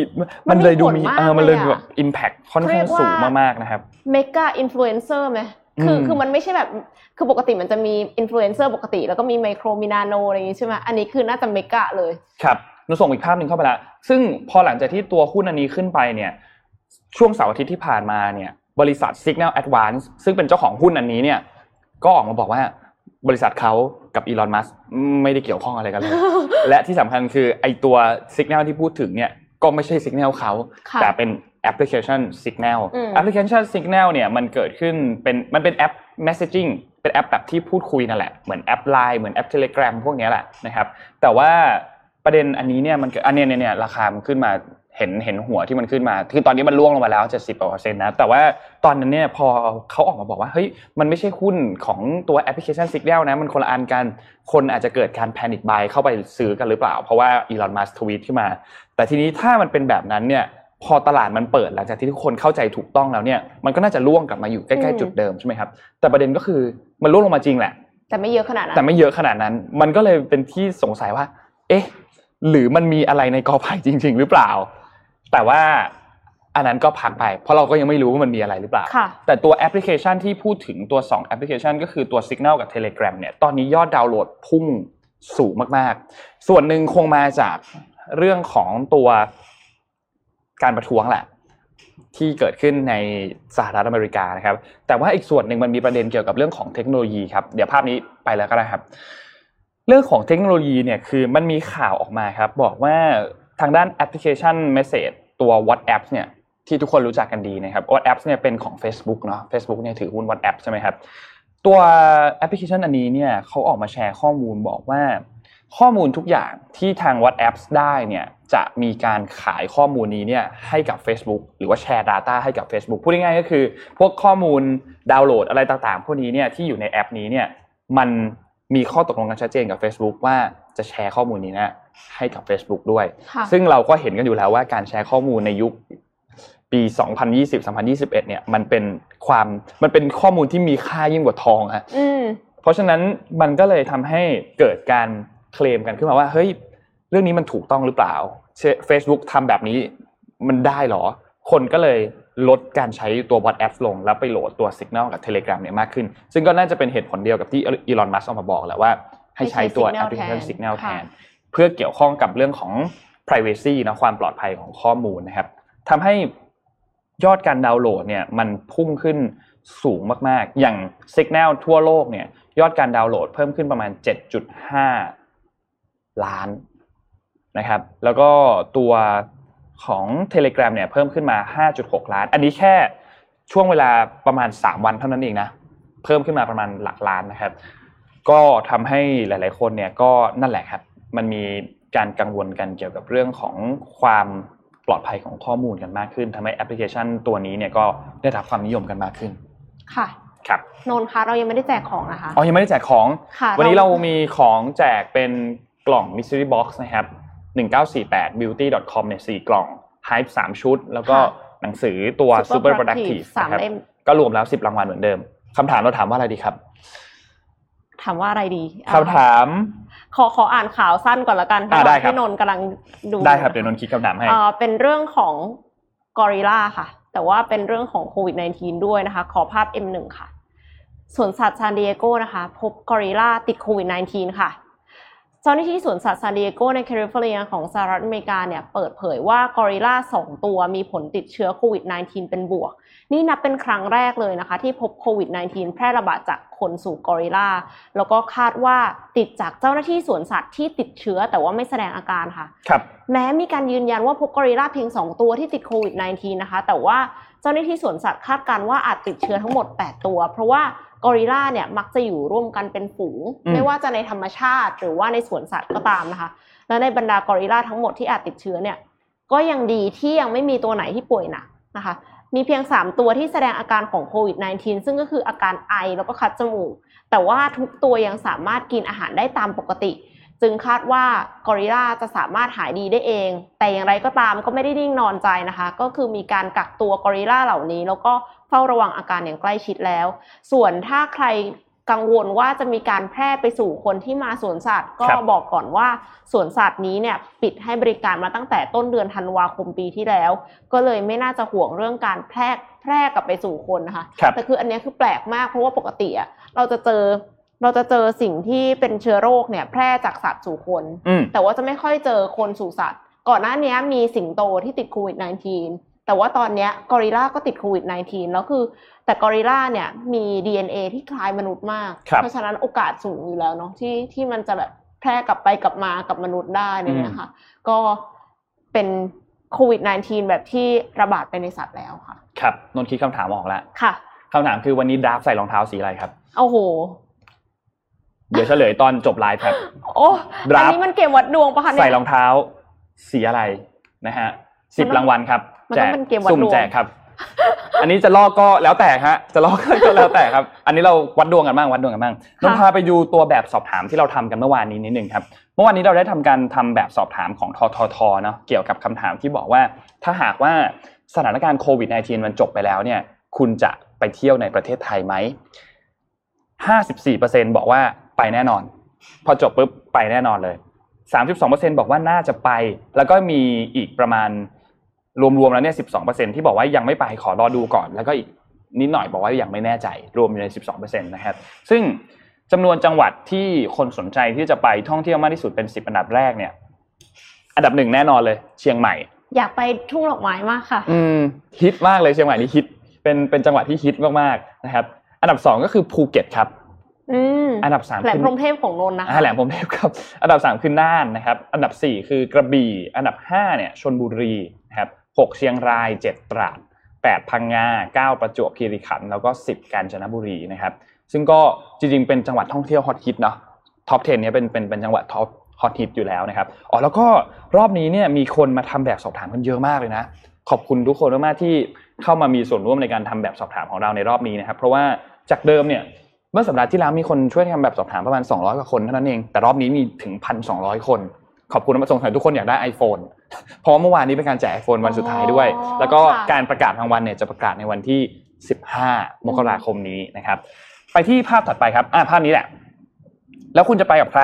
มันมันมีเลยดูมีผลมากเออมันเลยเลยอะแบบ impact ค่อนข้างเรียกว่าสูงมากๆนะครับ mega influencer ไหมคืออืมคือมันไม่ใช่แบบคือปกติมันจะมีอินฟลูเอนเซอร์ปกติ แล้วก็มีไมโครมีนาโนอะไรอย่างงี้ใช่ไหมอันนี้คือน่าจะ mega เลยครับ เราส่งอีกภาพหนึ่งเข้าไปละซึ่งพอหลังจากที่ตัวหุ้นอันนี้ขึ้นไปเนี่ย ช่วงเสาร์อาทิตย์ที่ผ่านมาเนี่ย บริษัท Signal Advance ซึ่งเป็นเจ้าของหุ้นอันนี้เนี่ย ก็ออกมาบอกว่าบริษัทเขากับอีลอนมัสก์ไม่ได้เกี่ยวข้องอะไรกันเลย และที่สำคัญคือไอตัว Signal ที่พูดถึงเนี่ยก็ไม่ใช่ Signal เขาค่ะแต่เป็นแอปพลิเคชัน Signal อืมแอปพลิเคชัน Signal เนี่ยมันเกิดขึ้นเป็นมันเป็นแอป messaging เป็นแอปแบบที่พูดคุยนั่นแหละ เหมือนแอป Line เหมือนแอป Telegram พวกเนี้ยแหละนะครับ แต่ว่า ประเด็นอันนี้เนี่ยมันเกิดอันเนี้ยเนี่ยเนี่ยราคามันขึ้นมาเห็นเห็นหัวที่มันขึ้นมาคือตอนนี้มันร่วงลงมาแล้ว70เปอร์เซ็นต์นะแต่ว่าตอนนั้นเนี่ยพอเขาออกมาบอกว่าเฮ้ยมันไม่ใช่หุ้นของตัวแอปพลิเคชัน Signal นะมันคนละอันกันคนอาจจะเกิดการแพนิคบายเข้าไปซื้อกันหรือเปล่า เพราะว่าอีลอนมัสทวีตขึ้นมา แต่ทีนี้ถ้ามันเป็นแบบนั้นเนี่ยพอตลาดมันเปิดหลังจากที่ทุกคนเข้าใจถูกต้องแล้วเนี่ยมันก็น่าจะล่วงกลับมาอยู่ใกล้ๆจุดเดิมใช่ไหมครับแต่ประเด็นก็คือมันล่วงลงมาจริงแหละ แต่ไม่เยอะขนาดนั้นแต่ไม่เยอะขนาดนั้น มันก็เลยเป็นที่สงสัยว่า เอ๊ะ หรือมันมีอะไรในกอไผ่จริง ๆ หรือเปล่า แต่ว่าอันนั้นก็พักไป เพราะเราก็ยังไม่รู้ว่ามันมีอะไรหรือเปล่าค่ะแต่ตัวแอปพลิเคชันที่พูดถึงตัว 2 แอปพลิเคชัน ก็คือตัว Signal กับ Telegram เนี่ยตอนนี้ยอดดาวน์โหลดพุ่งสูงมากๆ ส่วนหนึ่งคงมาจากเรื่องของตัวการประท้วงแหละ ที่เกิดขึ้นในสหรัฐอเมริกานะครับ แต่ว่าอีกส่วนหนึ่งมันมีประเด็นเกี่ยวกับเรื่องของเทคโนโลยีครับ เดี๋ยวภาพนี้ไปแล้วก็ได้ครับ เรื่องของเทคโนโลยีเนี่ยคือมันมีข่าวออกมาครับ บอกว่าทางด้านแอปพลิเคชัน Message ตัว WhatsApp เนี่ยที่ทุกคนรู้จักกันดีนะครับ WhatsApp เนี่ยเป็นของ Facebook เนาะ Facebook เนี่ยถือหุ้น WhatsApp ใช่ไหมครับ ตัวแอปพลิเคชันอันนี้เนี่ยเขาออกมาแชร์ข้อมูลบอกว่า ข้อมูลทุกอย่างที่ทาง WhatsApp ได้เนี่ยจะมีการขายข้อมูลนี้เนี่ยให้กับ Facebook หรือว่าแชร์ Data ให้กับ Facebook พูดง่ายๆก็คือ พวกข้อมูลดาวน์โหลดอะไรต่างๆ พวกนี้เนี่ยที่อยู่ในแอปนี้เนี่ยมัน มีข้อตกลงกันชัดเจนกับ Facebook ว่าจะแชร์ข้อมูลนี้นะให้กับ Facebook ด้วยค่ะซึ่งเราก็เห็นกันอยู่แล้วว่าการแชร์ข้อมูลในยุคปี 2020-2021 เนี่ย มันเป็นความมันเป็นข้อมูลที่มีค่ายิ่งกว่าทองฮะอืมเพราะฉะนั้นมันก็เลยทำให้เกิดการเคลมกันขึ้นมาว่าเฮ้ยเรื่องนี้มันถูกต้องหรือเปล่าเฟซบุ๊กทำแบบนี้มันได้เหรอ คนก็เลย ลดการใช้ตัว WhatsApp ลง แล้วไปโหลดตัว Signal กับ Telegram เนี่ยมากขึ้น ซึ่งก็น่าจะเป็นเหตุผลเดียวกับที่อีลอนมัสก์ออกมาบอกแหละว่าให้ใช้ตัวให้ใช้แอปพลิเคชัน Signal Signal แทแทนนเพื่อเกี่ยวข้องกับเรื่องของ privacy นะความปลอดภัยของข้อมูลนะครับทำให้ยอดการดาวน์โหลดเนี่ยมันพุ่งขึ้นสูงมากๆ อย่าง Signal ทั่วโลกเนี่ยยอดการดาวน์โหลดเพิ่มขึ้นประมาณ 7.5 ล้านนะครับ แล้วก็ตัว ของ Telegram เนี่ยเพิ่มขึ้นมา 5.6 ล้าน อันนี้แค่ช่วงเวลาประมาณ 3 วันเท่านั้นเองนะ เพิ่มขึ้นมาประมาณหลักล้านนะครับ ก็ทำให้หลาย ๆ คนเนี่ยก็นั่นแหละครับ มันมีการกังวลกันเกี่ยวกับเรื่องของความปลอดภัยของข้อมูลกันมากขึ้นทำให้แอปพลิเคชันตัวนี้เนี่ยก็ได้รับความนิยมกันมากขึ้น ค่ะครับนนท์คะเรายังไม่ได้แจกของนะคะอ๋อยังไม่ได้แจกของค่ะวันนี้เรามีของแจกเป็นกล่อง mystery box นะครับ 1948 beauty.com เนี่ย4กล่อง hype 3ชุด แล้วก็หนังสือตัว super productive สามนะครับเล่มก็รวมแล้ว 10 รางวัลเหมือนเดิมคำถามเราถามว่าอะไรดีครับ ถามว่าอะไรดีอะคำถาม ขอขออ่านข่าวสั้นก่อนละกันอ่าได้ครับที่นนท์กำลังดูได้ครับเดี๋ยวนนท์คิดคำถามให้เอ่อเป็นเรื่องของกอริล่าค่ะ แต่ว่าเป็นเรื่องของโควิด -19 ด้วยนะคะ ขอภาพ M1 ค่ะสวนสัตว์ซานดิเอโกนะคะ พบกอริล่าติดโควิด -19 ค่ะเเจ้าหน้าที่สวนสัตว์ซานดิเอโกในแคลิฟอร์เนียของสหรัฐอเมริกาเนี่ยเปิดเผยว่ากอริลลา2 ตัวมีผลติดเชื้อโควิด -19 เป็นบวก นี่นับเป็นครั้งแรกเลยนะคะ ที่พบโควิด -19 แพร่ระบาดจากคนสู่กอริลลาแล้วก็คาดว่าติดจากเจ้าหน้าที่สวนสัตว์ที่ติดเชื้อแต่ว่าไม่แสดงอาการค่ะครับแม้มีการยืนยันว่าพบกอริลลาเพียง 2 ตัวที่ติดโควิด -19 นะคะ แต่ว่าเจ้าหน้าที่สวนสัตว์คาดการณ์ว่าอาจติดเชื้อทั้งหมด 8 ตัว เพราะว่าก อริลลาเนี่ยมักจะอยู่ร่วมกันเป็นฝูงอืมไม่ว่าจะในธรรมชาติหรือว่าในสวนสัตว์ก็ตามนะคะ และในบรรดากอริลลาทั้งหมดที่อาจติดเชื้อเนี่ยก็ยังดีที่ยังไม่มีตัวไหนที่ป่วยหนักนะคะ มีเพียง 3 ตัวที่แสดงอาการของโควิด -19 ซึ่งก็คืออาการไอแล้วก็คัดจมูก แต่ว่าทุกตัวยังสามารถกินอาหารได้ตามปกติ จึงคาดว่ากอริลลาจะสามารถหายดีได้เอง แต่อย่างไรก็ตามก็ไม่ได้นิ่งนอนใจนะคะ ก็คือมีการกักตัวกอริลลาเหล่านี้ แล้วก็เฝ้าระวังอาการอย่างใกล้ชิดแล้ว ส่วนถ้าใครกังวลว่าจะมีการแพร่ไปสู่คนที่มาสวนสัตว์ ก็ครับบอกก่อนว่าสวนสัตว์นี้เนี่ยปิดให้บริการมาตั้งแต่ต้นเดือนธันวาคมปีที่แล้ว ก็เลยไม่น่าจะห่วงเรื่องการแพร่แพร่กลับไปสู่คนนะคะครับแต่คืออันเนี้ยคือแปลกมากเพราะว่าปกติอะเราจะเจอ เราจะเจอสิ่งที่เป็นเชื้อโรคเนี่ยแพร่จากสัตว์สู่คน อืม แต่ว่าจะไม่ค่อยเจอคนสู่สัตว์ ก่อนหน้านี้มีสิงโตที่ติดโควิด -19 แต่ว่าตอนเนี้ยกอริลลาก็ติดโควิด -19 แล้วคือ แต่กอริลลาเนี่ยมี DNA ที่คล้ายมนุษย์มาก ครับ เพราะฉะนั้นโอกาสสูงอยู่แล้วเนาะที่ที่มันจะแบบแพร่กลับไปกลับมากับมนุษย์ได้อะไรเนี่ยค่ะ ก็เป็นโควิด -19 แบบที่ระบาดไปในสัตว์แล้วค่ะ ครับนนท์คิดคำถามออกแล้วค่ะ คำถามคือวันนี้ดราฟใส่รองเท้าสีอะไรครับ โอ้โห เดี๋ยวเฉลยตอนจบไลฟ์ครับโอ้ดราฟอันนี้มันเกมวัดดวงปะคะเนี่ยใส่รองเท้าสีอะไรนะฮะสิบมันต้องรางวัลครับมันแจต้องกเป็นเกมวัดสุ่มดวงแจกครับอันนี้จะลอกก็แล้วแต่ฮะ จะลอกก็แล้วแต่ครับ อันนี้เราวัดดวงกันบ้างวัดดวงกันบ้างนนพาไปดูตัวแบบสอบถามที่เราทำกันเมื่อวานนี้นิดหนึ่งครับ เมื่อวานนี้เราได้ทำการทำแบบสอบถามของทททเนาะเกี่ยวกับคำถามที่บอกว่า ถ้าหากว่าสถานการณ์โควิด -19 มันจบไปแล้วเนี่ย คุณจะไปเที่ยวในประเทศไทยไหม54%บอกว่า ไปแน่นอน พอจบปุ๊บไปแน่นอนเลย 32%บอกว่าน่าจะไป แล้วก็มีอีกประมาณรวมๆแล้วเนี่ย 12%ที่บอกว่ายังไม่ไปขอรอดูก่อน แล้วก็อีกนิดหน่อยบอกว่ายังไม่แน่ใจ รวมอยู่ใน 12%นะครับ ซึ่งจำนวนจังหวัดที่คนสนใจที่จะไปท่องเที่ยวมากที่สุดเป็น 10 อันดับแรกเนี่ย อันดับหนึ่งแน่นอนเลย เชียงใหม่ อยากไปทุ่งดอกไม้มากค่ะ อืมฮิตมากเลยเชียงใหม่นี่ฮิตเป็นเป็นจังหวัดที่ฮิตมากๆนะครับ อันดับสองก็คือภูเก็ตครับ อืมอันดับสามแหลมคือพรหมเทพของนนท์นะคะอ่าแหลมพรหมเทพครับ อันดับสามคือน่านนะครับ อันดับสี่คือกระบี่ อันดับห้าเนี่ยชลบุรีนะครับหกเชียงรายเจ็ดตราดแปดพังงาเก้าประจวบคีรีขันธ์แล้วก็สิบกาญจนบุรีนะครับ ซึ่งก็จริงๆเป็นจังหวัดท่องเที่ยวฮอตฮิตเนาะ top 10 เนี่ยเป็นเป็นเป็นจังหวัด top ฮอตฮิตอยู่แล้วนะครับ อ๋อแล้วก็รอบนี้เนี่ยมีคนมาทำแบบสอบถามกันเยอะมากเลยนะ ขอบคุณทุกคนมากๆที่เข้ามามีส่วนร่วมในการทำแบบสอบถามของเราในรอบนี้นะครับ เพราะว่าจากเดิมเนี่ยเมื่อสัปดาห์ที่แล้วมีคนช่วยทำแบบสอบถามประมาณ 200 กว่าคนเท่านั้นเอง แต่รอบนี้มีถึง 1,200 คน ขอบคุณมาส่งสายทุกคนอยากได้ iPhone เพราะว่าเมื่อวานนี้เป็นการแจก iPhone วันสุดท้ายด้วยอ๋อแล้วก็ค่ะการประกาศรางวัลเนี่ยจะประกาศในวันที่ 15 มกราคมนี้นะครับ ไปที่ภาพถัดไปครับอ่าภาพนี้แหละ แล้วคุณจะไปกับใคร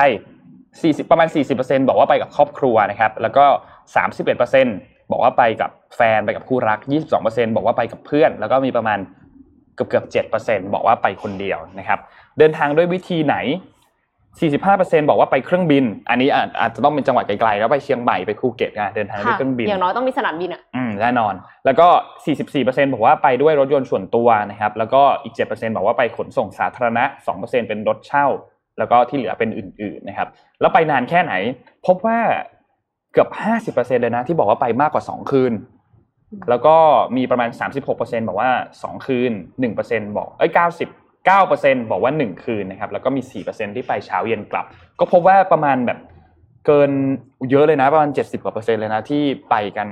40 ประมาณ 40%บอกว่าไปกับครอบครัวนะครับ แล้วก็ 31%บอกว่าไปกับแฟนไปกับคู่รัก 22%บอกว่าไปกับเพื่อน แล้วก็มีประมาณ เกือบเกือบ7%บอกว่าไปคนเดียวนะครับ เดินทางด้วยวิธีไหน 45%บอกว่าไปเครื่องบิน อันนี้อาจอาจจะต้องเป็นจังหวัดไกลๆแล้วไปเชียงใหม่ไปภูเก็ตนะเดินทางด้วยค่ะเครื่องบิน อย่างน้อยต้องมีสนามบินอะ อืมแน่นอน แล้วก็ 44%บอกว่าไปด้วยรถยนต์ส่วนตัวนะครับ แล้วก็อีก 7%บอกว่าไปขนส่งสาธารณะ 2%เป็นรถเช่า แล้วก็ที่เหลือเป็นอื่น ๆนะครับ แล้วไปนานแค่ไหน พบว่าเกือบ 50%เลยนะที่บอกว่าไปมากกว่า 2 คืน แล้วก็มีประมาณ 36%บอกว่า 2 คืน 1%บอกเอ้ย90 9%บอกว่า 1 คืนนะครับแล้วก็มี 4%ที่ไปเช้าเย็นกลับ ก็พบว่าประมาณแบบเกินเยอะเลยนะประมาณ 70กว่าเปอร์เซ็นต์เลยนะที่ไปกัน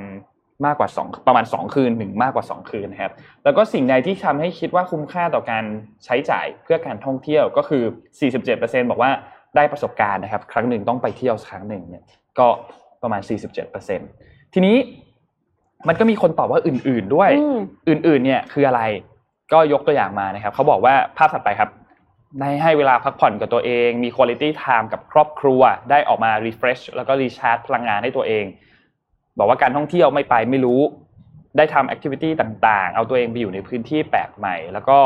มากกว่า 2 ประมาณ 2 คืนถึงมากกว่า 2 คืนนะครับแล้วก็สิ่งใดที่ทำให้คิดว่าคุ้มค่าต่อการใช้จ่ายเพื่อการท่องเที่ยวก็คือ 47%บอกว่าได้ประสบการณ์นะครับ ครั้งหนึ่งต้องไปเที่ยวครั้งหนึ่งเนี่ยก็ประมาณ 47%ทีนี้ มันก็มีคนตอบว่าอื่น ๆด้วยอืมอื่นๆ เนี่ยคืออะไร ก็ยกตัวอย่างมานะครับเขาบอกว่าภาพถัดไปครับได้ให้เวลาพักผ่อนกับตัวเอง มี quality time กับครอบครัว ได้ออกมา refresh แล้วก็ recharge พลังงานให้ตัวเอง บอกว่าการท่องเที่ยวไม่ไปไม่รู้ ได้ทำ activity ต่างๆ เอาตัวเองไปอยู่ในพื้นที่แปลกใหม่ แล้วก็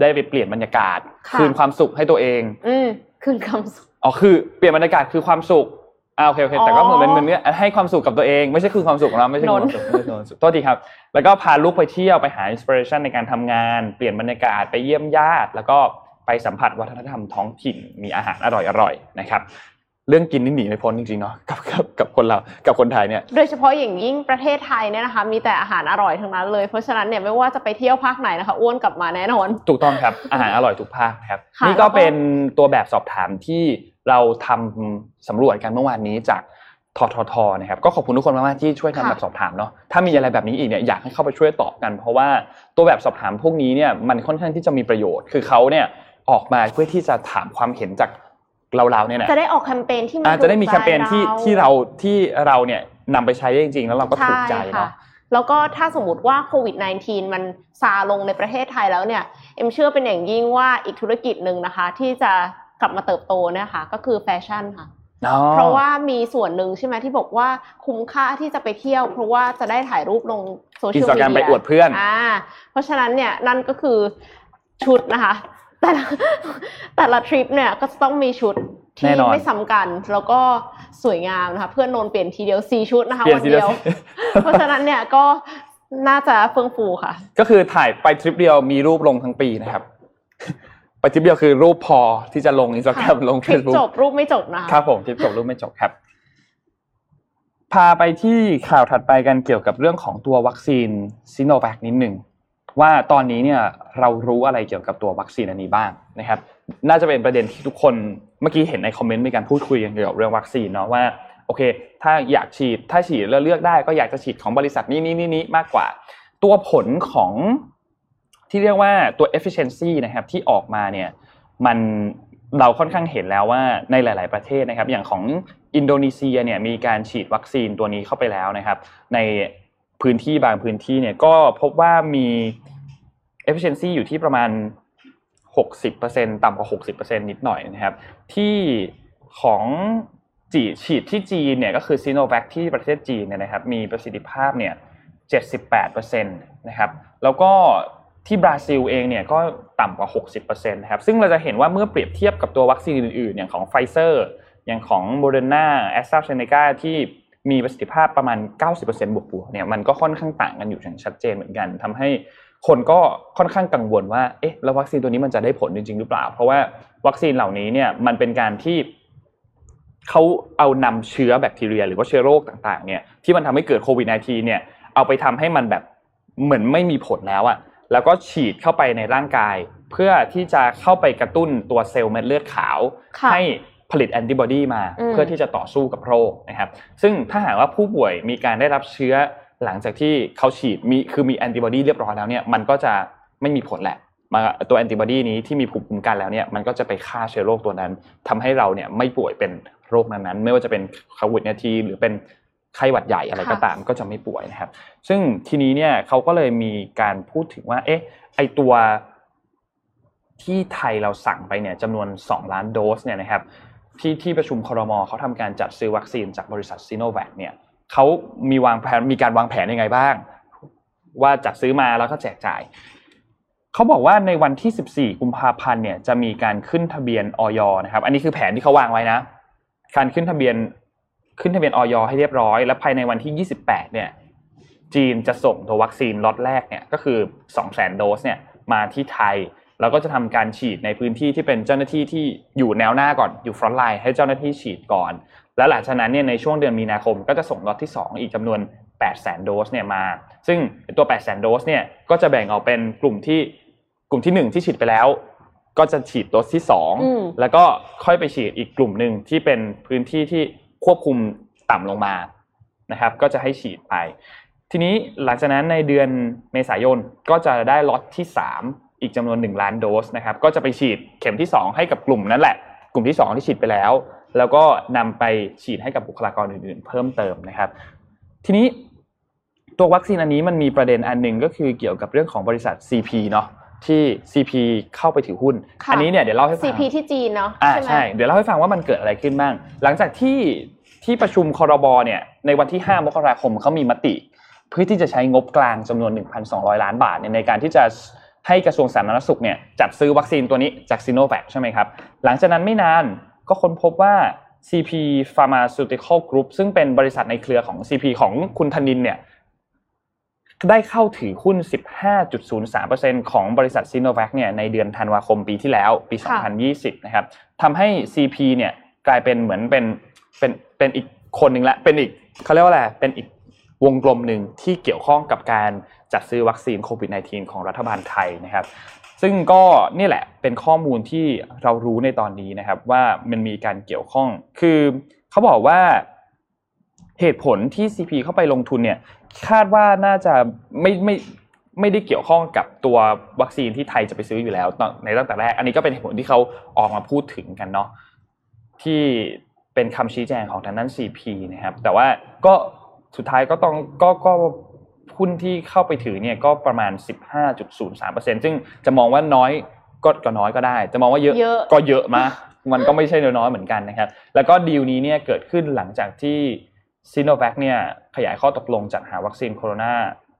ได้ไปเปลี่ยนบรรยากาศค่ะคืนความสุขให้ตัวเอง อืมคืนความสุข อ๋อ คือเปลี่ยนบรรยากาศคือความสุข อ่าโอเคโอเคแต่ก็เหมือนอ๋เป็นเหมือนเนี่ยให้ความสุขกับตัวเอง ไม่ใช่คือความสุขของเราไม่ใช่คือความสุขไม่ใช่คือความสุขโทษทีครับ แล้วก็พาลูกไปเที่ยวไปหา inspiration ในการทำงาน เปลี่ยนบรรยากาศไปเยี่ยมญาติ แล้วก็ไปสัมผัสวัฒนธรรมท้องถิ่นมีอาหารอร่อยๆนะครับ เรื่องกินนี่หนีไม่พ้นจริงๆเนาะกับกับกับคนเรากับคนไทยเนี่ยโดยเฉพาะอย่างยิ่งประเทศไทยเนี่ยนะคะมีแต่อาหารอร่อยทั้งนั้นเลยเพราะฉะนั้นเนี่ยไม่ว่าจะไปเที่ยวภาคไหนนะคะอ้วนกลับมาแน่นอนถูกต้องครับอาหารอร่อยทุกภาคนะครับค่ะนี่ก็เป็นตัวแบบสอบถามที่ เราทำสำรวจกันเมื่อวานนี้จากทททนะครับก็ขอบคุณทุกคนมากๆที่ช่วยทำแบบสอบถามเนาะถ้ามีอะไรแบบนี้อีกเนี่ยอยากให้เข้าไปช่วยตอบกัน เพราะว่าตัวแบบสอบถามพวกนี้เนี่ยมันค่อนข้างที่จะมีประโยชน์ คือเขาเนี่ยออกมาเพื่อที่จะถามความเห็นจากเราๆเนี่ยนะจะได้ออกแคมเปญที่มันอาจจะได้มีแคมเปญที่ถูกใจที่เราที่เราเนี่ยนำไปใช้ได้จริงๆ แล้วเราก็ถูกใจใช่ค่ะเนาะแล้วก็ถ้าสมมติว่าโควิด -19 มันซาลงในประเทศไทยแล้วเนี่ย เอ็มเชื่อเป็นอย่างยิ่งว่าอีกธุรกิจหนึ่งนะคะ ที่จะ กลับมาเติบโตเนี่ยค่ะก็คือแฟชั่นค่ะอ๋อเพราะว่ามีส่วนหนึ่งใช่ไหมที่บอกว่าคุ้มค่าที่จะไปเที่ยว เพราะว่าจะได้ถ่ายรูปลงโซเชียลมีเดียอินสตาแกรมไปอวดเพื่อนอ่าเพราะฉะนั้นเนี่ยนั่นก็คือชุดนะคะ แต่ละแต่ละทริปเนี่ยก็จะต้องมีชุดแน่ที่นอนที่ไม่ซ้ำกันแล้วก็สวยงามนะคะ เพื่อนนนท์เปลี่ยนทีเดียวสี่ชุดนะคะเปลี่ยวันนทีเดีเดียวเพราะฉะนั้นเนี่ยก็น่าจะเฟื่องฟูค่ะ ก็คือถ่ายไปทริปเดียวมีรูปลงทั้งปีนะครับ ไปทริปเดียวคือรูปพอที่จะลงอินสตาแกรมลงทริป Facebook จบรูปไม่จบนะคะครับผมทริปจบรูปไม่จบครับ พาไปที่ข่าวถัดไปกันเกี่ยวกับเรื่องของตัววัคซีนซิโนแวคนิดหนึ่งว่าตอนนี้เนี่ยเรารู้อะไรเกี่ยวกับตัววัคซีนอันนี้บ้างนะครับ น่าจะเป็นประเด็นที่ทุกคนเมื่อกี้เห็นในคอมเมนต์มีการพูดคุยกันเกี่ยวกับเรื่องวัคซีนเนาะว่าโอเค ถ้าอยากฉีดถ้าฉีดแล้วเลือกได้ก็อยากจะฉีดของบริษัทนี้นี้นี้มากกว่า ตัวผลของ ที่เรียกว่าตัว efficiency นะครับที่ออกมาเนี่ยมันเราค่อนข้างเห็นแล้วว่าในหลาย ๆ ประเทศนะครับ อย่างของอินโดนีเซียเนี่ยมีการฉีดวัคซีนตัวนี้เข้าไปแล้วนะครับ ในพื้นที่บางพื้นที่เนี่ยก็พบว่ามี efficiency อยู่ที่ประมาณ 60%ต่ำกว่า 60%นิดหน่อยนะครับ ที่ของจีฉีดที่จีนเนี่ยก็คือซิโนแวคที่ประเทศจีนเนี่ยนะครับ มีประสิทธิภาพเนี่ย 78%นะครับ แล้วก็ ที่บราซิลเองเนี่ยก็ต่ำกว่า 60%นะครับซึ่งเราจะเห็นว่าเมื่อเปรียบเทียบกับตัววัคซีนอื่นๆ อย่างของไฟเซอร์อย่างของโมเดอร์นาแอสตราเซเนกาที่มีประสิทธิภาพประมาณ 90%บวกๆเนี่ยมันก็ค่อนข้างต่างกันอยู่อย่างชัดเจนเหมือนกันทำให้คนก็ค่อนข้างกังวลว่าเอ๊ะแล้ววัคซีนตัวนี้มันจะได้ผลจริง ๆ หรือเปล่า เพราะว่าวัคซีนเหล่านี้เนี่ยมันเป็นการที่เขาเอานำเชื้อแบคทีเรีย หรือว่าเชื้อโรคต่างๆเนี่ยที่มันทำให้เกิดโควิด -19 เนี่ยเอาไปทำให้มันแบบเหมือนไม่มีผลแล้วอะ แล้วก็ฉีดเข้าไปในร่างกาย เพื่อที่จะเข้าไปกระตุ้นตัวเซลล์เม็ดเลือดขาว ให้ผลิตแอนติบอดีมาเพื่อที่จะต่อสู้กับโรคนะครับ ซึ่งถ้าหากว่าผู้ป่วยมีการได้รับเชื้อหลังจากที่เขาฉีดมีคือมีแอนติบอดีเรียบร้อยแล้วเนี่ยมันก็จะไม่มีผลแหละมาตัวแอนติบอดีนี้ที่มีภูมิคุ้มกันแล้วเนี่ยมันก็จะไปฆ่าเชื้อโรคตัวนั้นทำให้เราเนี่ยไม่ป่วยเป็นโรคนั้นๆไม่ว่าจะเป็นโควิดนาทีหรือเป็น ไข้หวัดใหญ่อะไรก็ตามก็จะไม่ป่วยนะครับ ซึ่งทีนี้เนี่ยเขาก็เลยมีการพูดถึงว่า เอ๊ะ ไอตัวที่ไทยเราสั่งไปเนี่ยจำนวน 2 ล้านโดสเนี่ยนะครับที่ที่ประชุมครมเขาทำการจัดซื้อวัคซีนจากบริษัทซีโนแวคเนี่ยเขามีวางแผนมีการวางแผนยังไงบ้าง ว่าจัดซื้อมาแล้วก็แจกจ่ายเขาบอกว่าในวันที่ 14 กุมภาพันธ์เนี่ยจะมีการขึ้นทะเบียนออยนะครับ อันนี้คือแผนที่เขาวางไว้นะ การขึ้นทะเบียน ขึ้นทะเบียนอย. ให้เรียบร้อย และภายในวันที่ 28 เนี่ย จีนจะส่งตัววัคซีนล็อตแรกเนี่ยก็คือ 200,000 โดสเนี่ยมาที่ไทย แล้วก็จะทำการฉีดในพื้นที่ที่เป็นเจ้าหน้าที่ที่อยู่แนวหน้าก่อนอยู่ frontline ให้เจ้าหน้าที่ฉีดก่อน และหลังจากนั้นเนี่ยในช่วงเดือนมีนาคมก็จะส่งล็อตที่ 2 อีกจำนวน 800,000 โดสเนี่ยมา ซึ่งตัว 800,000 โดสเนี่ยก็จะแบ่งออกเป็นกลุ่มที่กลุ่มที่ 1 ที่ฉีดไปแล้วก็จะฉีดโดสที่ 2 แล้วก็ค่อยไปฉีดอีกกลุ่มหนึ่งที่เป็นพื้นที่ที่ ควบคุมต่ำลงมานะครับ ก็จะให้ฉีดไป ทีนี้หลังจากนั้นในเดือนเมษายนก็จะได้ล็อตที่ 3 อีกจำนวน 1 ล้านโดสนะครับ ก็จะไปฉีดเข็มที่ 2 ให้กับกลุ่มนั้นแหละ กลุ่มที่ 2 ที่ฉีดไปแล้ว แล้วก็นำไปฉีดให้กับบุคลากรอื่นๆ เพิ่มเติมนะครับ ทีนี้ตัววัคซีนอันนี้มันมีประเด็นอันหนึ่งก็คือเกี่ยวกับเรื่องของบริษัท CP เนาะ ที่ CP เข้าไปถือหุ้น อันนี้เนี่ยเดี๋ยวเล่าให้ฟัง CP ที่จีนเนาะอ่าใช่ไหมใช่ เดี๋ยวเล่าให้ฟังว่ามันเกิดอะไรขึ้นบ้าง หลังจากที่ที่ประชุมคอรบเนี่ยในวันที่ 5 มกราคมเขามีมติ เพื่อที่จะใช้งบกลางจำนวน 1,200 ล้านบาทในการที่จะให้กระทรวงสาธารณสุขเนี่ยจัดซื้อวัคซีนตัวนี้จากซีโนแวคใช่ไหมครับ หลังจากนั้นไม่นานก็ค้นพบว่า CP Pharmaceutical Group ซึ่งเป็นบริษัทในเครือของ CP ของคุณธนินเนี่ย ได้เข้าถือหุ้น 15.03%ของบริษัทซีโนแวคเนี่ยในเดือนธันวาคมปีที่แล้ว ปี 2020 นะครับทำให้ CP เนี่ยกลายเป็นเหมือนเป็นเป็นเป็นอีกคนหนึ่งละ เป็นอีกเขาเรียกว่าอะไร เป็นอีกวงกลมหนึ่งที่เกี่ยวข้องกับการจัดซื้อวัคซีนโควิด -19 ของรัฐบาลไทยนะครับ ซึ่งก็นี่แหละเป็นข้อมูลที่เรารู้ในตอนนี้นะครับว่ามันมีการเกี่ยวข้อง คือเขาบอกว่า เหตุผลที่ CP เข้าไปลงทุนเนี่ยคาดว่าน่าจะไม่ไม่ไม่ได้เกี่ยวข้องกับตัววัคซีนที่ไทยจะไปซื้ออยู่แล้วในตั้งแต่แรก อันนี้ก็เป็นเหตุผลที่เขาออกมาพูดถึงกันเนาะที่เป็นคำชี้แจงของทางด้าน CP นะครับ แต่ว่าก็สุดท้ายก็ต้องก็ก็หุ้นที่เข้าไปถือเนี่ยก็ประมาณ 15.03%ซึ่งจะมองว่าน้อยก็ก็น้อยก็ได้ จะมองว่าเยอะเยอะก็เยอะมากมันก็ไม่ใช่น้อยๆเหมือนกันนะครับ แล้วก็ดีลนี้เนี่ยเกิดขึ้นหลังจากที่ ซีโนแวคเนี่ยขยายข้อตกลงจัดหาวัคซีนโคโรนา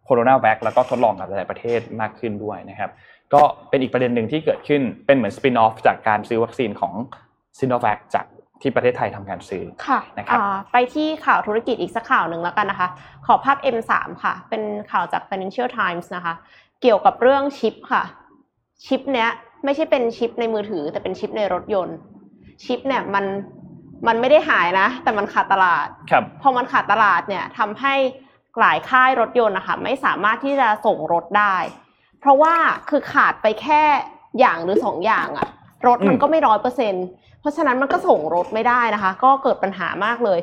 โคโรนาแวคแล้วก็ทดลองกับหลายประเทศมากขึ้นด้วยนะครับ ก็เป็นอีกประเด็นหนึ่งที่เกิดขึ้นเป็นเหมือนสปินออฟจากการซื้อวัคซีนของซีโนแวคจากที่ประเทศไทยทำการซื้อค่ะนะครับอ่าไปที่ข่าวธุรกิจอีกสักข่าวหนึ่งแล้วกันนะคะ ขอภาพ M3 ค่ะ เป็นข่าวจาก Financial Times นะคะ เกี่ยวกับเรื่องชิปค่ะ ชิปเนี่ยไม่ใช่เป็นชิปในมือถือ แต่เป็นชิปในรถยนต์ ชิปเนี่ยมัน มันไม่ได้หายนะ แต่มันขาดตลาดครับพอมันขาดตลาดเนี่ยทำให้หลายค่ายรถยนต์นะคะไม่สามารถที่จะส่งรถได้ เพราะว่าคือขาดไปแค่อย่างหรือสองอย่างอะรถมันก็ไม่ร้อยเปอร์เซ็นต์เพราะฉะนั้นมันก็ส่งรถไม่ได้นะคะ ก็เกิดปัญหามากเลย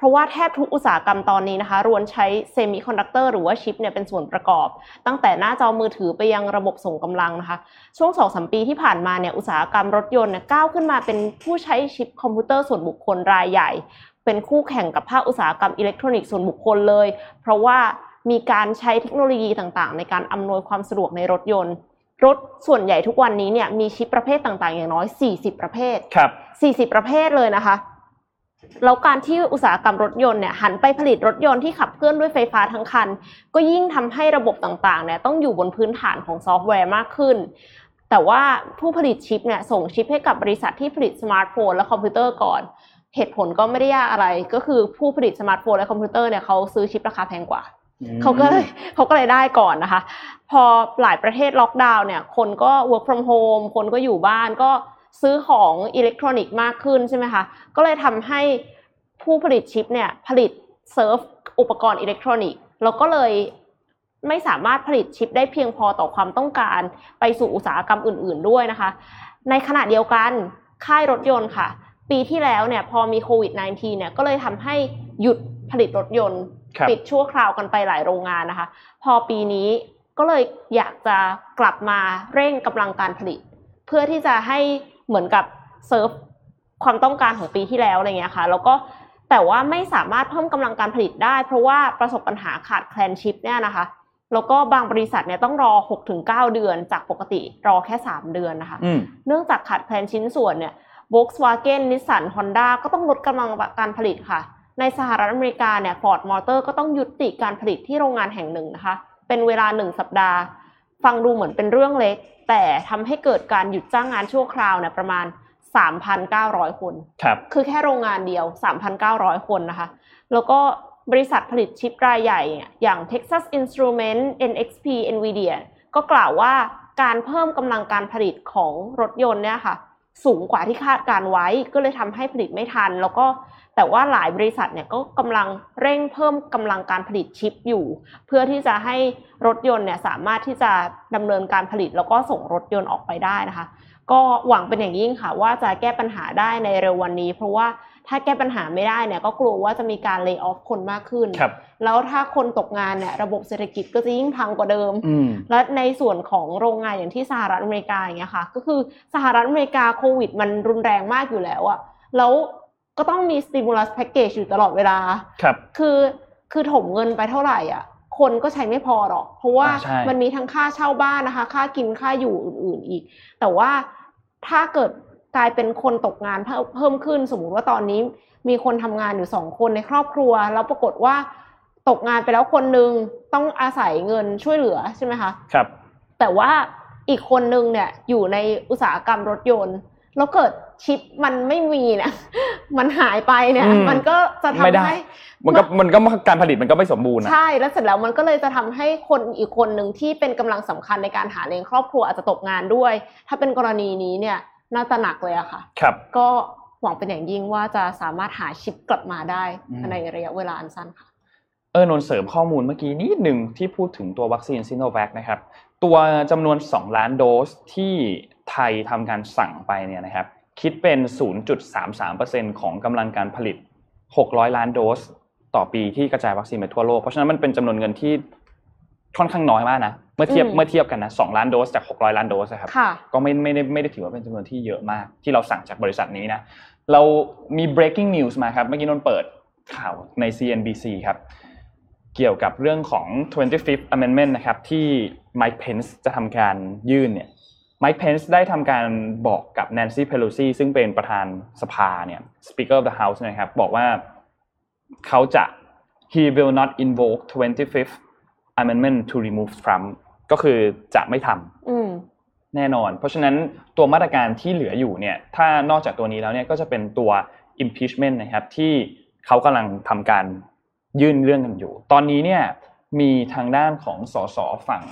เพราะว่าแทบทุกอุตสาหกรรมตอนนี้นะคะล้วนใช้เซมิคอนดักเตอร์หรือว่าชิปเนี่ยเป็นส่วนประกอบ ตั้งแต่หน้าจอมือถือไปยังระบบส่งกำลังนะคะ ช่วงสองสามปีที่ผ่านมาเนี่ยอุตสาหกรรมรถยนต์เนี่ยก้าวขึ้นมาเป็นผู้ใช้ชิปคอมพิวเตอร์ส่วนบุคคลรายใหญ่ เป็นคู่แข่งกับภาคอุตสาหกรรมอิเล็กทรอนิกส์ส่วนบุคคลเลย เพราะว่ามีการใช้เทคโนโลยีต่างๆ ในการอำนวยความสะดวกในรถยนต์รถส่วนใหญ่ทุกวันนี้เนี่ยมีชิปประเภทต่างๆ อย่างน้อย 40 ประเภทครับ40 ประเภทเลยนะคะ แล้วการที่อุตสาหกรรมรถยนต์เนี่ยหันไปผลิตรถยนต์ที่ขับเคลื่อนด้วยไฟฟ้าทั้งคัน ก็ยิ่งทำให้ระบบต่างๆเนี่ยต้องอยู่บนพื้นฐานของซอฟต์แวร์มากขึ้น แต่ว่าผู้ผลิตชิปเนี่ยส่งชิปให้กับบริษัทที่ผลิตสมาร์ทโฟนและคอมพิวเตอร์ก่อน เหตุผลก็ไม่ได้ยากอะไร ก็คือผู้ผลิตสมาร์ทโฟนและคอมพิวเตอร์เนี่ยเขาซื้อชิปราคาแพงกว่าเขาก็เลยเขาก็เลยได้ก่อนนะคะ พอหลายประเทศล็อกดาวน์เนี่ย คนก็ work from home คนก็อยู่บ้านก็ ซื้อของอิเล็กทรอนิกส์มากขึ้นใช่ไหมคะ ก็เลยทำให้ผู้ผลิตชิปเนี่ยผลิตเซิร์ฟอุปกรณ์อิเล็กทรอนิกส์แล้วก็เลยไม่สามารถผลิตชิปได้เพียงพอต่อความต้องการไปสู่อุตสาหกรรมอื่น ๆ ด้วยนะคะ ในขณะเดียวกันค่ายรถยนต์ค่ะ ปีที่แล้วเนี่ยพอมีโควิด -19 เนี่ยก็เลยทำให้หยุดผลิตรถยนต์ครับปิดชั่วคราวกันไปหลายโรงงานนะคะ พอปีนี้ก็เลยอยากจะกลับมาเร่งกำลังการผลิต เพื่อที่จะให้ เหมือนกับเซิร์ฟความต้องการของปีที่แล้วอะไรเงี้ยค่ะ แล้วก็แต่ว่าไม่สามารถเพิ่มกำลังการผลิตได้ เพราะว่าประสบปัญหาขาดแคลนชิปเนี่ยนะคะแล้วก็บางบริษัทเนี่ยต้องรอ 6-9 เดือนจากปกติรอแค่ 3 เดือนนะคะอืมเนื่องจากขาดแคลนชิ้นส่วนเนี่ย Volkswagen Nissan Honda ก็ต้องลดกำลังการผลิตค่ะ ในสหรัฐอเมริกาเนี่ย Ford Motor ก็ต้องยุติการผลิตที่โรงงานแห่งหนึ่งนะคะ เป็นเวลาหนึ่งสัปดาห์ ฟังดูเหมือนเป็นเรื่องเล็ก แต่ทำให้เกิดการหยุดจ้างงานชั่วคราวเนี่ยประมาณ 3,900 คนครับคือแค่โรงงานเดียว 3,900 คนนะคะ แล้วก็บริษัทผลิตชิปรายใหญ่เนี่ยอย่าง Texas Instruments NXP Nvidia ก็กล่าวว่าการเพิ่มกำลังการผลิตของรถยนต์เนี่ยค่ะ สูงกว่าที่คาดการไว้ ก็เลยทำให้ผลิตไม่ทัน แล้วก็แต่ว่าหลายบริษัทเนี่ยก็กำลังเร่งเพิ่มกำลังการผลิตชิปอยู่ เพื่อที่จะให้รถยนต์เนี่ยสามารถที่จะดำเนินการผลิตแล้วก็ส่งรถยนต์ออกไปได้นะคะ ก็หวังเป็นอย่างยิ่งค่ะว่าจะแก้ปัญหาได้ในเร็ววันนี้ เพราะว่า ถ้าแก้ปัญหาไม่ได้เนี่ยก็กลัวว่าจะมีการเลิกออฟคนมากขึ้นครับแล้วถ้าคนตกงานเนี่ยระบบเศรษฐกิจก็จะยิ่งพังกว่าเดิมอืมและในส่วนของโรงงานอย่างที่สหรัฐอเมริกาอย่างเงี้ยค่ะ ก็คือสหรัฐอเมริกาโควิด มันรุนแรงมากอยู่แล้วอะแล้วก็ต้องมี stimulus package อยู่ตลอดเวลา ครับ คือคือถมเงินไปเท่าไหร่อะ คนก็ใช้ไม่พอหรอก เพราะว่าอ่าใช่มันมีทั้งค่าเช่าบ้านนะคะ ค่ากินค่าอยู่อื่น ๆอีก แต่ว่าถ้าเกิด กลายเป็นคนตกงานเพิ่มเพิ่มขึ้น สมมุติว่าตอนนี้มีคนทำงานอยู่สองคนในครอบครัว แล้วปรากฏว่าตกงานไปแล้วคนหนึ่งต้องอาศัยเงินช่วยเหลือใช่ไหมคะครับ แต่ว่าอีกคนนึงเนี่ยอยู่ในอุตสาหกรรมรถยนต์ แล้วเกิดชิปมันไม่มีเนี่ยมันหายไปเนี่ยอืมมันก็จะไม่ทำได้ให้มันก็มันก็การผลิตมันก็ไม่สมบูรณ์นะใช่แล้วเสร็จแล้วมันก็เลยจะทำให้คนอีกคนหนึ่งที่เป็นกำลังสำคัญในการหาเลี้ยงครอบครัวอาจจะตกงานด้วย ถ้าเป็นกรณีนี้เนี่ย น่าจะหนักเลยอะค่ะ ครับ ก็หวังเป็นอย่างยิ่งว่าจะสามารถหาชิปกลับมาได้อืมในระยะเวลาอันสั้นค่ะ เออนนท์เสริมข้อมูลเมื่อกี้นิดหนึ่งที่พูดถึงตัววัคซีนซิโนแวคนะครับ ตัวจำนวน 2 ล้านโดสที่ไทยทำการสั่งไปเนี่ยนะครับ คิดเป็น 0.33%ของกำลังการผลิต 600 ล้านโดส ต่อปีที่กระจายวัคซีนไปทั่วโลก เพราะฉะนั้นมันเป็นจำนวนเงินที่ ค่อนข้างน้อยมากนะเมื่อเทียบอืมเมื่อเทียบกันนะ2ล้านโดสจาก600ล้านโดสนะครับค่ะก็ไม่ไม่ได้ไม่ได้ถือว่าเป็นจำนวนที่เยอะมาก ที่เราสั่งจากบริษัทนี้นะเรามี breaking news มาครับเมื่อกี้นนท์เปิดข่าวใน CNBC ครับเกี่ยวกับเรื่องของ 25th Amendment นะครับที่ Mike Pence จะทำการยื่นเนี่ย Mike Pence ได้ทำการบอกกับ Nancy Pelosi ซึ่งเป็นประธานสภาเนี่ย Speaker of the House นะครับบอกว่าเขาจะ he will not invoke 25th Amendment to remove Trump ก็คือจะไม่ทำอืมแน่นอน เพราะฉะนั้นตัวมาตรการที่เหลืออยู่เนี่ยถ้านอกจากตัวนี้แล้วเนี่ยก็จะเป็นตัว impeachment นะครับที่เขากำลังทำการยื่นเรื่องกันอยู่ ตอนนี้เนี่ยมีทางด้านของสสฝั่ง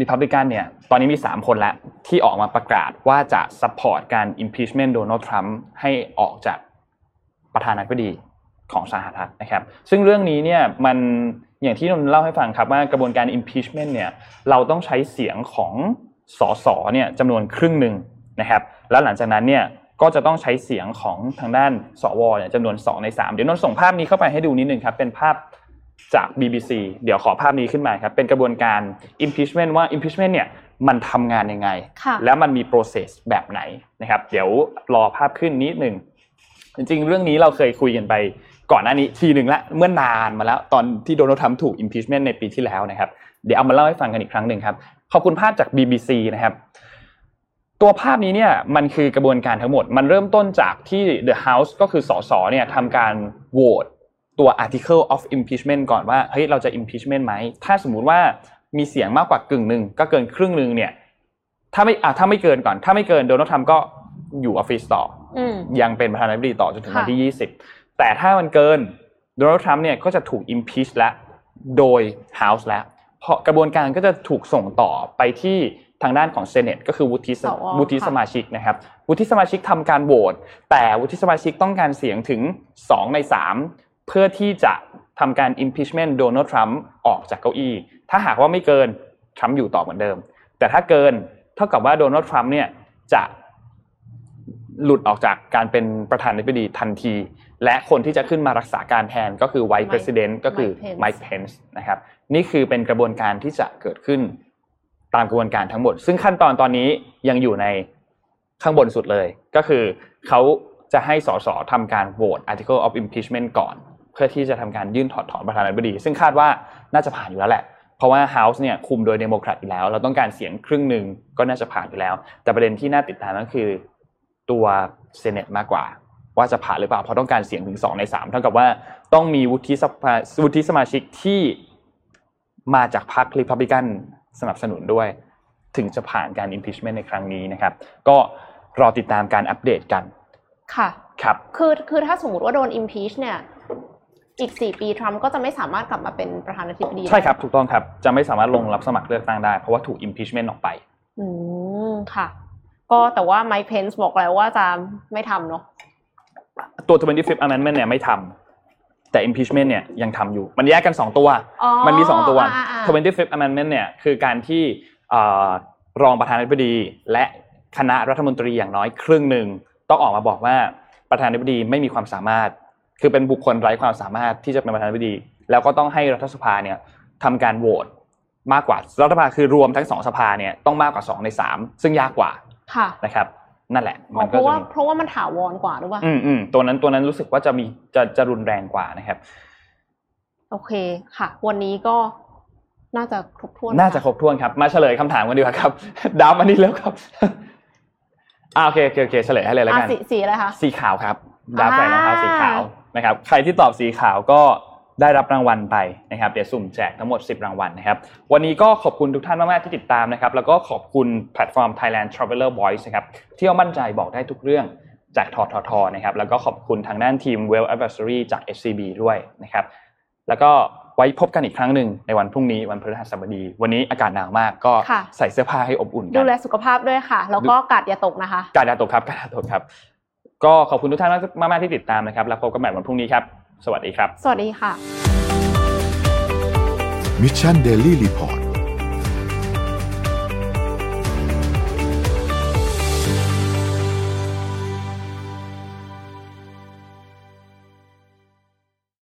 Republican เนี่ยตอนนี้มี 3 คนแล้ว ที่ออกมาประกาศว่าจะ support การ impeachment โดนัลด์ทรัมป์ให้ออกจากประธานาธิบดีของสหรัฐนะครับ ซึ่งเรื่องนี้เนี่ยมัน อย่างที่นนท์เล่าให้ฟังครับว่ากระบวนการ impeachment เนี่ยเราต้องใช้เสียงของสสเนี่ยจำนวนครึ่งหนึ่งนะครับ แล้วหลังจากนั้นเนี่ยก็จะต้องใช้เสียงของทางด้านสวเนี่ยจำนวน 2 ใน 3 เดี๋ยวนนท์ส่งภาพนี้เข้าไปให้ดูนิดนึงครับ เป็นภาพจาก BBC เดี๋ยวขอภาพนี้ขึ้นมาครับ เป็นกระบวนการ impeachment ว่า impeachment เนี่ยมันทำงานยังไงค่ะแล้วมันมี process แบบไหนนะครับ เดี๋ยวรอภาพขึ้นนิดหนึ่งจริงๆ เรื่องนี้เราเคยคุยกันไป ก่อนหน้านี้ทีหนึ่งละเมื่อนานมาแล้วตอนที่โดนัลด์ทรัมป์ถูก impeachment ในปีที่แล้วนะครับ เดี๋ยวเอามาเล่าให้ฟังกันอีกครั้งหนึ่งครับ ขอบคุณภาพจาก BBC นะครับ ตัวภาพนี้เนี่ยมันคือกระบวนการทั้งหมด มันเริ่มต้นจากที่ The House ก็คือสสเนี่ยทำการโหวตตัว article of impeachment ก่อนว่าเฮ้ยเราจะ impeachment ไหม ถ้าสมมุติว่ามีเสียงมากกว่ากึ่งหนึ่งก็เกินครึ่งหนึ่งเนี่ย ถ้าไม่อะถ้าไม่เกินก่อน ถ้าไม่เกินโดนัลด์ทรัมป์ก็อยู่ออฟฟิศต่ออืมยังเป็นประธานาธิบดีต่อจนถึงวันค่ะที่20 แต่ถ้ามันเกินโดนัลด์ทรัมป์เนี่ยก็จะถูก impeach แล้วโดย House แล้ว เพราะกระบวนการก็จะถูกส่งต่อไปที่ทางด้านของ Senate ก็คือวุฒิสสววุฒิค่ะสมาชิกนะครับวุฒิสมาชิกทำการโหวตแต่วุฒิสมาชิกต้องการเสียงถึง 2 ใน 3 เพื่อที่จะทำการ impeachment โดนัลด์ทรัมป์ออกจากเก้าอี้ ถ้าหากว่าไม่เกินทรัมป์อยู่ต่อเหมือนเดิม แต่ถ้าเกินเท่ากับว่าโดนัลด์ทรัมป์เนี่ยจะหลุดออกจากการเป็นประธานาธิบดีทันที และคนที่จะขึ้นมารักษาการแทนก็คือ Vice Mike- President ก็คือ Mike Pence Mike Pence นะครับนี่คือเป็นกระบวนการที่จะเกิดขึ้นตามกระบวนการทั้งหมด ซึ่งขั้นตอนตอนนี้ยังอยู่ในข้างบนสุดเลย ก็คือเขาจะให้สสทำการโหวต article of impeachment ก่อน เพื่อที่จะทำการยื่นถอดถอนประธานาธิบดี ซึ่งคาดว่าน่าจะผ่านอยู่แล้วแหละ เพราะว่า House เนี่ยคุมโดยเดโมแครตอยู่แล้ว เราต้องการเสียงครึ่งหนึ่งก็น่าจะผ่านอยู่แล้ว แต่ประเด็นที่น่าติดตามก็คือตัว Senate มากกว่า ว่าจะผ่านหรือเปล่าเพราะต้องการเสียงถึง 2 ใน 3 เท่ากับว่าต้องมีวุฒิสภาวุฒิสมาชิกที่มาจากพรรครีพับลิกันสนับสนุนด้วย ถึงจะผ่านการ impeachment ในครั้งนี้นะครับ ก็รอติดตามการอัปเดตกัน ค่ะ ครับ คือคือถ้าสมมติว่าโดน impeach เนี่ยอีกสี่ปีทรัมป์ก็จะไม่สามารถกลับมาเป็นประธานาธิบดี ใช่ครับ ถูกต้องครับ จะไม่สามารถลงรับสมัครเลือกตั้งได้ เพราะว่าถูก impeachment ออกไป อืม ค่ะ ก็แต่ว่าไมค์เพนส์บอกแล้วว่าจะไม่ทำเนาะ ตัว 25th amendment เนี่ยไม่ทำแต่ impeachment เนี่ยยังทำอยู่ มันแยกกัน 2 ตัวอ๋อมันมี 2 ตัวอ่าอ่า 25th amendment เนี่ยคือการที่เอ่อรองประธานาธิบดี และคณะรัฐมนตรีอย่างน้อยครึ่งหนึ่งต้องออกมาบอกว่าประธานาธิบดีไม่มีความสามารถ คือเป็นบุคคลไร้ความสามารถที่จะเป็นประธานาธิบดี แล้วก็ต้องให้รัฐสภาเนี่ยทำการโหวตมากกว่ารัฐสภาคือรวมทั้งสองสภาเนี่ยต้องมากกว่า 2 ใน 3 ซึ่งยากกว่าค่ะนะครับ นั่นแหละอ๋มัอนเพก็ราะจะว่ามีเพราะว่ามันถาวรกว่าหรือเปล่าอืมอืมตัวนั้นตัวนั้นรู้สึกว่าจะมีจะจะรุนแรงกว่านะครับ โอเคค่ะ วันนี้ก็น่าจะครบถ้วน น่าจะครบถ้วนครับ มาเฉลยคำถามกันดีกว่าครับ ดาวมานี่แล้วครับอ่าโอเคโอเคโอเคเฉลยให้เลยแล้วอะกันสีสีอะไรคะสีขาวครับดาวใส่รองเท้าอ่าสีขาวนะครับ ใครที่ตอบสีขาวก็ ได้รับรางวัลไปนะครับเดี๋ยวสุ่มแจกทั้งหมด 10 รางวัลนะครับวันนี้ก็ขอบคุณทุกท่านมาก ๆ ที่ติดตามนะครับแล้วก็ขอบคุณแพลตฟอร์ม Thailand Traveler Voice นะครับเที่ยวมั่นใจบอกได้ทุกเรื่องจากทททนะครับแล้วก็ขอบคุณทางด้านทีม Well Advisory จาก SCB ด้วยนะครับแล้วก็ไว้พบกันอีกครั้งหนึ่งในวันพรุ่งนี้วันพฤหัสบดี วันนี้อากาศหนาวมากก็ค่ะใส่เสื้อผ้าให้อบอุ่นกัดูนแลสุขภาพด้วยค่ะ แล้วก็กาดอย่าตกนะคะกาดาตกครับกาดาตกครับ ก็ขอบคุณทุกท่านมากๆที่ติดตามนะครับ แล้วพบกันใหม่วันพรุ่งนี้ครับ สวัสดีครับ สวัสดีค่ะมิชชั